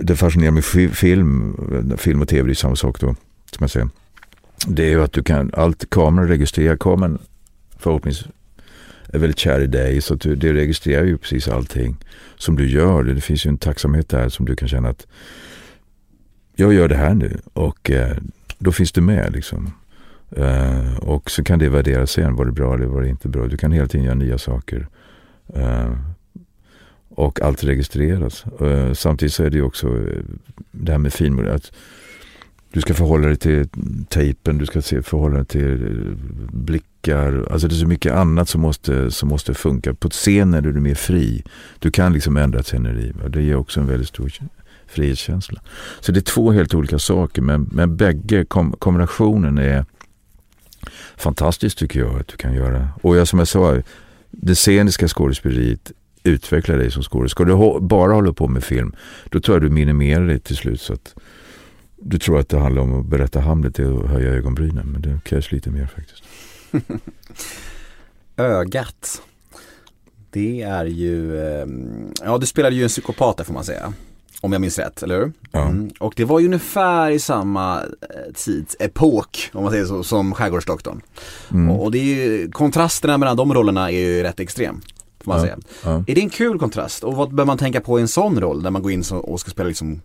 det fascinerar med film, film och tv det är samma sak då, som jag säger. Det är ju att du kan, allt kameran registrerar, kameran förhoppningsvis är väldigt kär i dig så att du, det registrerar ju precis allting som du gör. Det finns ju en tacksamhet där som du kan känna att jag gör det här nu och eh, då finns du med liksom. Eh, och så kan det värderas sen, var det bra eller var det inte bra. Du kan hela tiden göra nya saker. Eh, och allt registreras. Eh, samtidigt så är det ju också eh, det här med film, att du ska förhålla dig till tejpen, du ska se, förhålla dig till eh, blick blickar. Alltså det är så mycket annat som måste, som måste funka. På scenen är du mer fri. Du kan liksom ändra ett sceneri. va. Det ger också en väldigt stor frihetskänsla. Så det är två helt olika saker. Men, men bägge, kom, kombinationen är fantastiskt tycker jag att du kan göra. Och jag, som jag sa, det sceniska skådespeleriet utvecklar dig som skådespelare. Ska du hå- bara hålla på med film, då tror jag du minimerar det till slut. Så att du tror att det handlar om att berätta Hamlet och höja ögonbrynen. Men det krävs lite mer faktiskt. Ögat. Det är ju, eh, ja du spelade ju en psykopat där får man säga. Om jag minns rätt, eller hur? Ja. Mm. Och det var ju ungefär i samma eh, tidsepok, om man säger så, som Skärgårdsdoktorn. Mm. Och, och det är ju, kontrasterna mellan de rollerna är ju rätt extrem. får man Ja, säga. ja. Är det en kul kontrast? Och vad bör man tänka på i en sån roll när man går in och ska spela liksom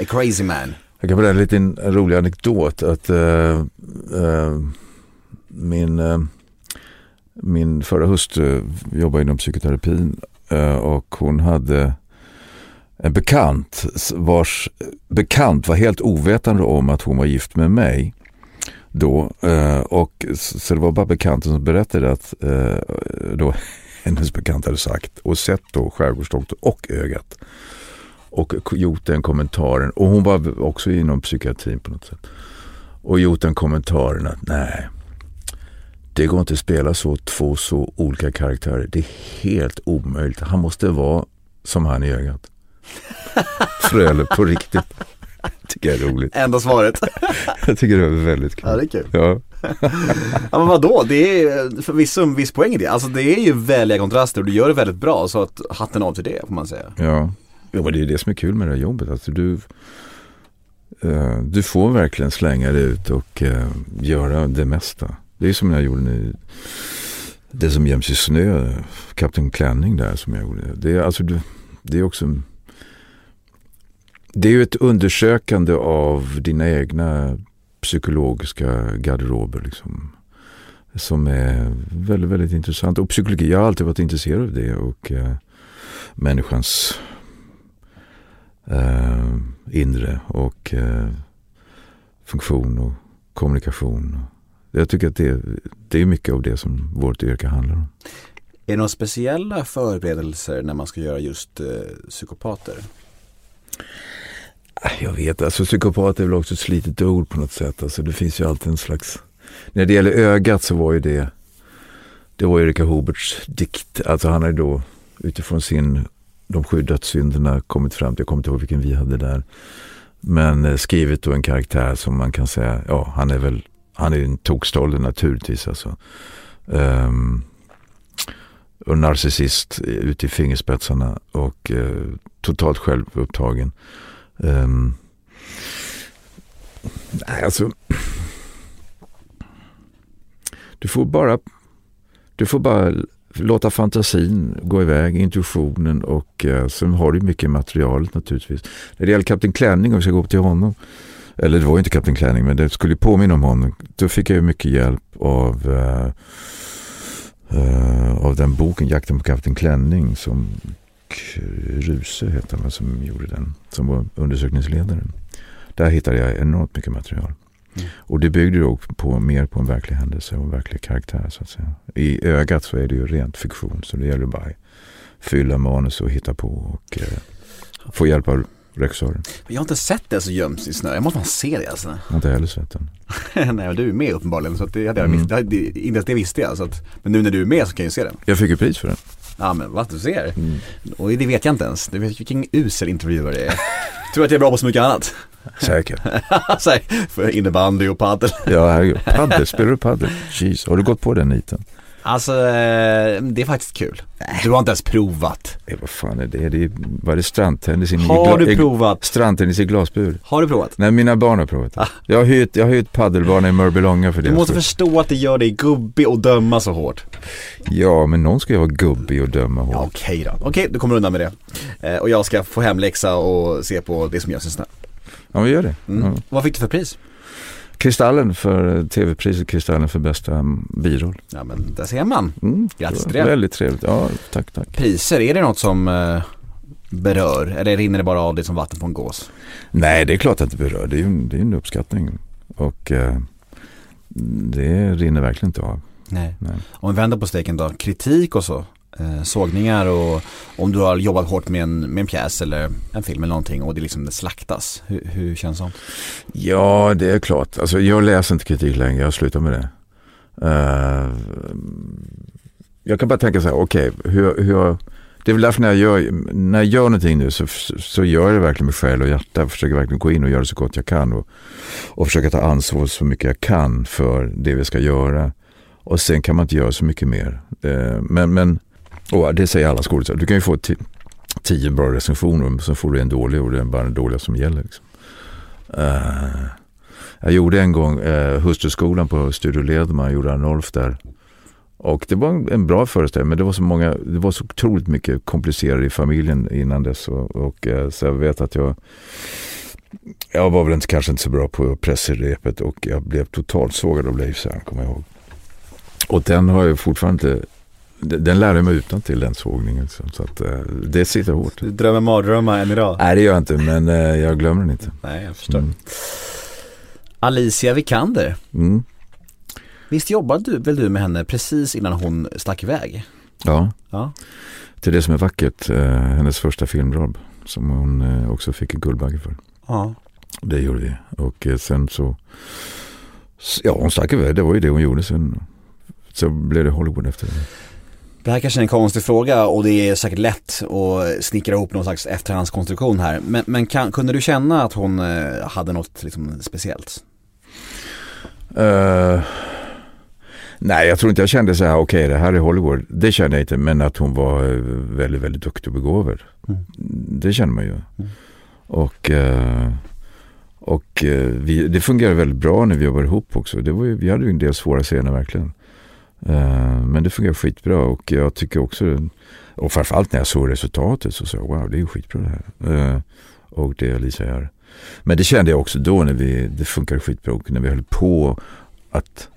a crazy man? Jag kan berätta en liten rolig anekdot att eh, eh, min, eh, min förra hustru eh, jobbade inom psykoterapin eh, och hon hade en bekant vars bekant var helt ovetande om att hon var gift med mig. Då, och så det var bara bekanten som berättade att då hennes bekant hade sagt och sett då Skärgårdsdoktorn och ögat och gjort den kommentaren och hon var också inom psykiatrin på något sätt och gjort den kommentaren att nej det går inte att spela så två så olika karaktärer. Det är helt omöjligt. Han måste vara som han i ögat. Fröle på riktigt. Tycker jag är roligt. Enda svaret. Jag tycker det är väldigt kul. ja, det är kul. Ja, Ja men vadå, det är förvisso en viss poäng i det. Alltså det är ju väldiga kontraster och du gör det väldigt bra så att hatten av till det får man säga. ja. ja men det är det som är kul med det här jobbet. Alltså du, eh, du får verkligen slänga dig ut och eh, göra det mesta. Det är som jag gjorde nu. Det som göms i snö, Kapten Klänning där som jag gjorde. Det är, alltså, det är också det är ju ett undersökande av dina egna psykologiska garderober. Liksom, som är väldigt, väldigt intressant. Och psykologi, jag har alltid varit intresserad av det. Och eh, människans eh, inre och eh, funktion och kommunikation. Jag tycker att det, det är mycket av det som vårt yrke handlar om. Är det några speciella förberedelser när man ska göra just eh, psykopater? Jag vet, alltså psykopat är väl också ett slitet ord på något sätt. Alltså det finns ju alltid en slags... När det gäller ögat så var ju det... Det var Erika Huberts dikt. Alltså han har ju då utifrån sin... De sju dödssynderna kommit fram till, jag kommer inte ihåg vilken vi hade där. Men eh, skrivit då en karaktär som man kan säga, ja han är väl, han är en tokstolle naturligtvis alltså. Um, och narcissist ut i fingerspetsarna och uh, totalt självupptagen. Um, nej, alltså. Du får bara du får bara låta fantasin gå iväg, intuitionen och uh, sen har du mycket materialet naturligtvis. När det gäller Kapten Klänning, om vi ska gå upp till honom. Eller det var ju inte Kapten Klänning, men det skulle påminna om honom. Då fick jag ju mycket hjälp av uh, uh, av den boken Jakten på Kapten Klänning som Kruse heter han som gjorde den, som var undersökningsledaren. Där hittade jag enormt mycket material. Mm. Och det byggde då på, mer på en verklig händelse och en verklig karaktär så att säga. I ögat så är det ju rent fiktion så det gäller bara att fylla manus och hitta på och eh, få hjälp av regissören. Jag har inte sett det så göms i snö, jag måste fan se det alltså. Jag har inte heller sett den. Nej men du är med uppenbarligen så att det hade jag Mm. hade- inte ens det visste jag. Så att, men nu när du är med så kan jag ju se den. Jag fick ju pris för den. Ja men vad du ser. Mm. Och det vet jag inte ens. Du vet vilken usel intervjuare det är. Tror att jag är bra på så mycket annat. Säkert. För innebandy och padel. Ja, herregud. Padel, spelar du padel? Jeez, har du gått på den niten? Alltså eh, det är faktiskt kul. Du har inte ens provat. Eh, vad fan är det? det är, vad är det? Strandtennis i, Har du provat? Strandtennis i glasbur? Har du provat? Nej, mina barn har provat det. Ah. Jag har hyrt, jag har hyrt paddelbana i Mörbylånga för Du det. måste förstå att det gör dig gubbig och döma så hårt. Ja, men någon ska ju vara gubbig och döma hårt. Ja, okej då. Okej, du kommer undan med det. Eh, och jag ska få hemläxa och se på det som görs i snö. Ja, vi gör det. Mm. Ja. Vad fick du för pris? Kristallen för eh, tv-priset Kristallen för bästa biroll. Ja men där ser man. Mm. Grattis till det. Väldigt trevligt. Ja, tack, tack. Priser, är det något som eh, berör? Eller rinner det bara av det som vatten på en gås? Nej, det är klart att det berör. Det är ju en, det är en uppskattning. Och eh, det rinner verkligen inte av. Nej. Nej. Om vi vänder på steken då, kritik och så. Eh, sågningar och om du har jobbat hårt med en, med en pjäs eller en film eller någonting och det liksom det slaktas. Hur, hur känns sånt? Ja, det är klart. Alltså, jag läser inte kritik längre. Jag har slutat med det. Uh, jag kan bara tänka så här, okej, hur, hur, det är väl därför när jag gör, när jag gör någonting nu så, så gör jag det verkligen med själ och hjärta. Försöker verkligen gå in och göra så gott jag kan och, och försöka ta ansvar så mycket jag kan för det vi ska göra. Och sen kan man inte göra så mycket mer. Eh, men, men och det säger alla skådespelare. Du kan ju få tio bra recensioner så får du en dålig och det är bara den dåliga som gäller. Liksom. Uh, jag gjorde en gång uh, hustruskolan på Studio Ledman, gjorde Arnolf där. Och det var en, en bra föreställning men det var så många, det var så otroligt mycket komplicerat i familjen innan dess. Och, och eh, så jag vet att jag jag var väl inte, kanske inte så bra på pressrepet och jag blev totalt sågad av Leif Sern, kommer jag ihåg. Och den har jag fortfarande inte, den lärde jag mig utan till den sågningen. liksom. Så att, eh, det sitter hårt. Du drömmer mardrömmar än idag? Nej det gör jag inte men eh, jag glömmer den inte. Nej, jag förstår. Mm. Alicia Vikander, Mm. visst jobbade du, väl du med henne precis innan hon stack iväg? Ja, Ja. till det som är vackert, eh, hennes första filmroll som hon också fick en Guldbagge för. Ja. Det gjorde vi. Och sen så, ja hon stack iväg, det var ju det hon gjorde. Sen så blev det Hollywood efter det. Det här kanske är en konstig fråga och det är säkert lätt att snickra ihop någon slags efterhandskonstruktion här. Men, men kan, kunde du känna att hon eh, hade något liksom speciellt? Eh, nej, jag tror inte jag kände så här, okej det här är Hollywood. Det kände jag inte, men att hon var eh, väldigt, väldigt duktig och begåvad. Mm. Det känner man ju. Och, eh, och vi, det fungerade väldigt bra när vi jobbade ihop också. Det var ju, vi hade ju en del svåra scener verkligen. Eh, men det fungerar skitbra och jag tycker också, och framförallt när jag såg resultatet så sa jag wow det är ju skitbra det här. Eh, och det Lisa gör. Men det kände jag också då när vi, det funkade skitbra och när vi höll på att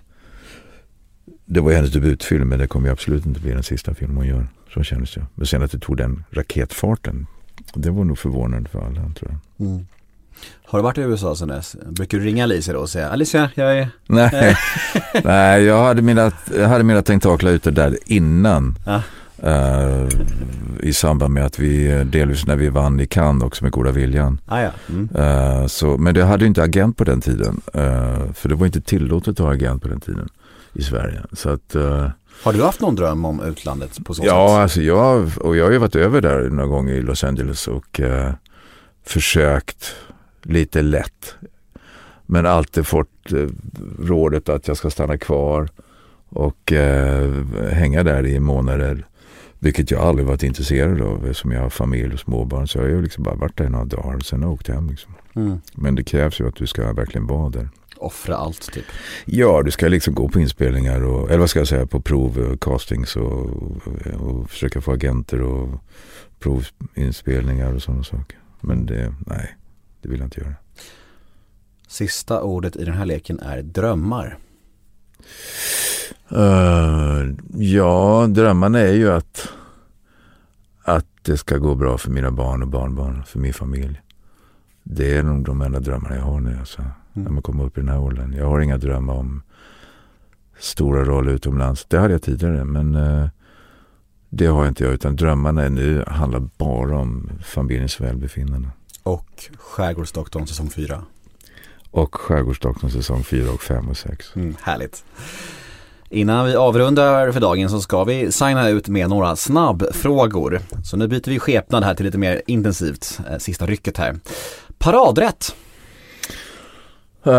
det var ju hennes debutfilm men det kommer ju absolut inte bli den sista film hon gör. Så kändes det. Men sen att det tog den raketfarten, det var nog förvånande för alla tror jag. Mm. Har du varit i USA sen dess? Brukar du ringa Alicia då och säga Alicia, jag är... Nej, Nej jag, hade mina, jag hade mina tentaklar ute där innan. Ja. eh, I samband med att vi, delvis när vi vann i Cannes också med Goda Viljan. Ah, ja. Mm. Eh, så, men det hade ju inte agent på den tiden. eh, för det var inte tillåtet att ha agent på den tiden i Sverige. Så att, Har du haft någon dröm om utlandet på så ja, sätt? alltså jag, och jag har ju varit över där några gånger i Los Angeles och försökt lite lätt. Men alltid fått eh, rådet att jag ska stanna kvar och eh, hänga där i månader. Vilket jag aldrig varit intresserad av eftersom jag har familj och småbarn. Så jag har ju liksom bara varit där några dagar och sen åkt hem. Liksom. Mm. Men det krävs ju att du ska verkligen vara där. Offra allt typ. Ja, du ska liksom gå på inspelningar och, eller vad ska jag säga, på prov, och castings och, och försöka få agenter och provinspelningar och sådana saker. Men det, nej, det vill jag inte göra. Sista ordet i den här leken är drömmar. Eh, ja, drömmarna är ju att, att det ska gå bra för mina barn och barnbarn, för min familj. Det är nog de enda drömmarna jag har nu. Alltså, När man kommer upp i den här åldern. Jag har inga drömmar om stora roller utomlands. Det hade jag tidigare, men eh, det har jag inte jag. Utan drömmarna nu handlar bara om familjens välbefinnande. Och Skärgårdsdoktorn säsong 4. Och Skärgårdsdoktorn säsong 4 och 5 och 6. Mm, härligt. Innan vi avrundar för dagen så ska vi signa ut med några snabbfrågor. Så nu byter vi skepnad här till lite mer intensivt, eh, sista rycket här. Paradrätt. Uh,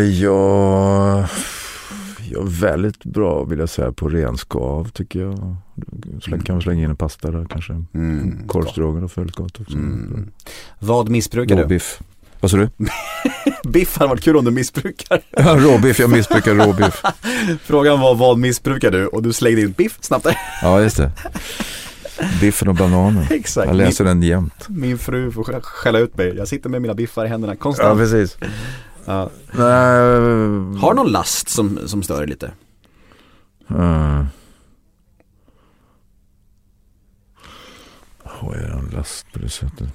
ja, jag är väldigt bra vill jag säga på renskav tycker jag. Släng, kan vi slänga in en pasta där kanske. Mm, är väldigt gott också. Mm. Vad missbrukar du? Råbiff. Vad sa du? Biff hade varit kul om du missbrukar. Ja, råbiff, jag missbrukar råbiff. Frågan var vad missbrukar du? Och du slängde in biff snabbt. Ja, just det. Biffen och bananen. Exakt. Jag läser den jämt. Min, min fru får skä- skälla ut mig. Jag sitter med mina biffar i händerna Ja, konstant. precis. Ja. Nej, Har någon last som, som stör lite? Uh. Har jag en last på det sättet?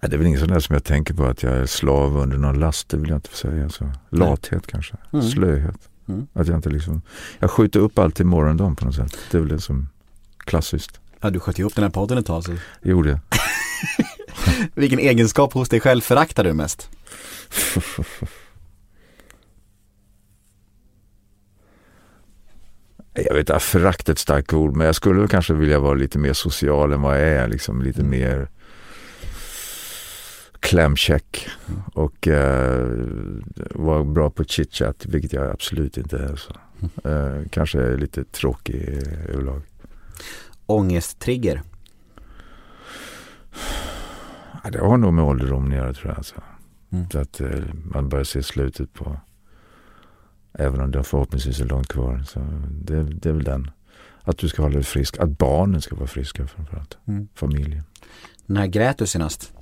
Nej, det är väl inget sånt där som jag tänker på att jag är slav under någon last. Det vill jag inte säga. Så. Lathet kanske. Mm. Slöhet. Mm. Att jag inte liksom. Jag skjuter upp allt till morgondagen på något sätt. Det är väl det som klassiskt. Ja, du sköt ju upp den här podden ett tag. Så. Gjorde jag. Vilken egenskap hos dig själv föraktar du mest? Jag vet inte, förakt är ett starkt ord, men jag skulle kanske vilja vara lite mer social än vad jag är. Liksom lite mer klämkäck och eh, vara bra på chitchat, vilket jag absolut inte är. Så. Eh, kanske är lite tråkig överlag. Ångesttrigger. Ja, det har nog med ålderdomen att göra tror jag. Alltså. Mm. Så att eh, man börjar se slutet på Även om det förhoppningsvis är långt kvar. Så det, det är väl den. Att du ska hålla dig frisk. Att barnen ska vara friska framförallt. Mm. Familjen. När grät du senast?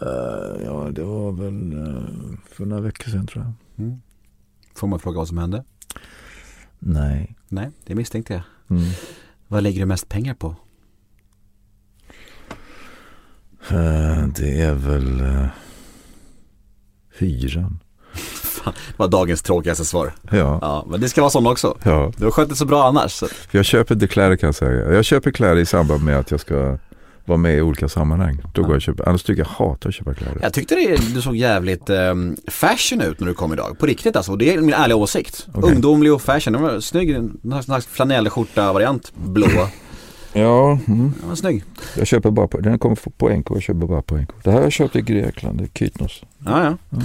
Eh, ja, det var väl eh, för några veckor sedan tror jag. Får man fråga vad som hände? Nej. Nej, det misstänkte jag. Mm. Vad lägger du mest pengar på? Eh, det är väl uh, hyran. Fan, det var dagens tråkigaste svar. Ja. Ja, men det ska vara sån också. ja. Du har skött det så bra annars. Så. Jag köper kläder kan jag säga. Jag köper kläder i samband med att jag ska vara med i olika sammanhang. Då går jag och köper. Annars tycker jag hatar att köpa kläder. Jag tyckte det, du såg jävligt um, fashion ut när du kom idag. På riktigt alltså. Och det är min ärliga åsikt. Okej. Ungdomlig och fashion. Den var snygg. En slags flanellskjorta-variant. Blå. Ja, mm. Den var snygg. jag köper bara på, den kommer på NK. Jag köper bara på NK. Det här har jag köpt i Grekland, det är Kytnos. Ja, ja.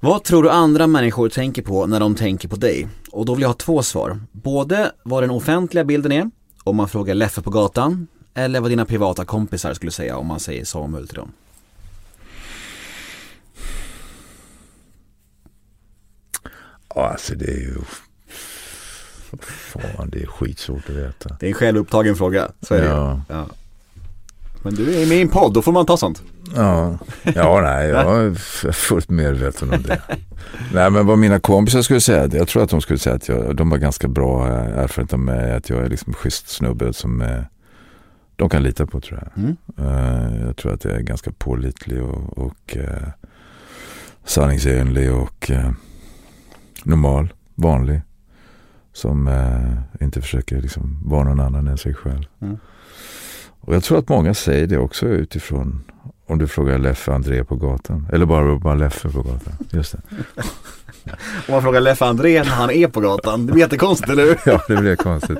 Vad tror du andra människor tänker på när de tänker på dig? Och då vill jag ha två svar. Både vad den offentliga bilden är, om man frågar Leffe på gatan, eller vad dina privata kompisar skulle säga om man säger Samuel till dem. Ja, alltså det är ju... Fan, det är skitsvårt att veta. Det är en självupptagen fråga, så är det. Ja. ja. Men du är med i en podd, då får man ta sånt. Ja, ja nej, jag är fullt medveten om det. nej, men vad mina kompisar skulle säga, jag tror att de skulle säga att jag, de var ganska bra erfarenhet av mig, att jag är liksom schysst snubbe som eh, de kan lita på tror jag. Mm. Eh, jag tror att jag är ganska pålitlig och, och eh, sanningsenlig och eh, normal, vanlig. Som inte försöker liksom vara någon annan än sig själv. Mm. Och jag tror att många säger det också utifrån om du frågar Leffe André på gatan. Eller bara, bara Leffe på gatan. Just det. Om man frågar Leffe André när han är på gatan, det blir jättekonstigt eller hur? Ja, det blir konstigt.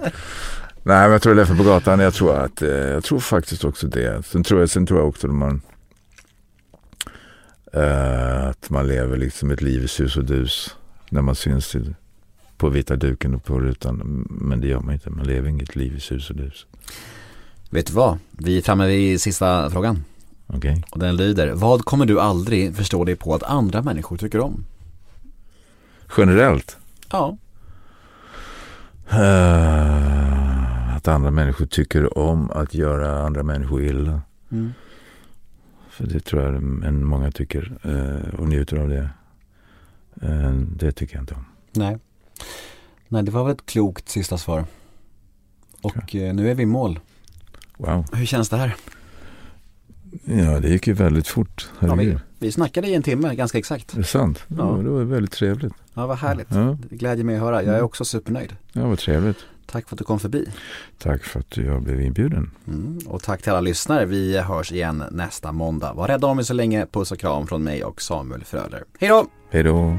Nej, men jag tror Leffe på gatan. Jag tror, att, eh, jag tror faktiskt också det. Sen tror jag, sen tror jag också att man eh, att man lever liksom ett liv i sus och dus när man syns i, på vita duken och på rutan. Men det gör man inte. Man lever inget liv i sus och dus. Vet du vad? Vi är framme vid sista frågan. Okej? Och den lyder, vad kommer du aldrig förstå dig på att andra människor tycker om? Generellt. Ja. eh, att andra människor tycker om att göra andra människor illa. Mm. För det tror jag en många tycker eh, och njuter av det. Eh, det tycker jag inte om. Nej. Nej, det var väl ett klokt sista svar. Och eh, nu är vi i mål. Wow. Hur känns det här? Ja, det gick ju väldigt fort. Ja, vi, vi snackade i en timme, ganska exakt. Det är sant. Ja. Ja. det var väldigt trevligt. Ja, vad härligt. Ja, Det glädjer mig att höra. Jag är också supernöjd. ja vad trevligt. Tack för att du kom förbi. Tack för att jag blev inbjuden. Mm. Och tack till alla lyssnare. Vi hörs igen nästa måndag. Var rädda om er så länge. Puss och kram från mig och Samuel Fröler. Hej då! Hej då.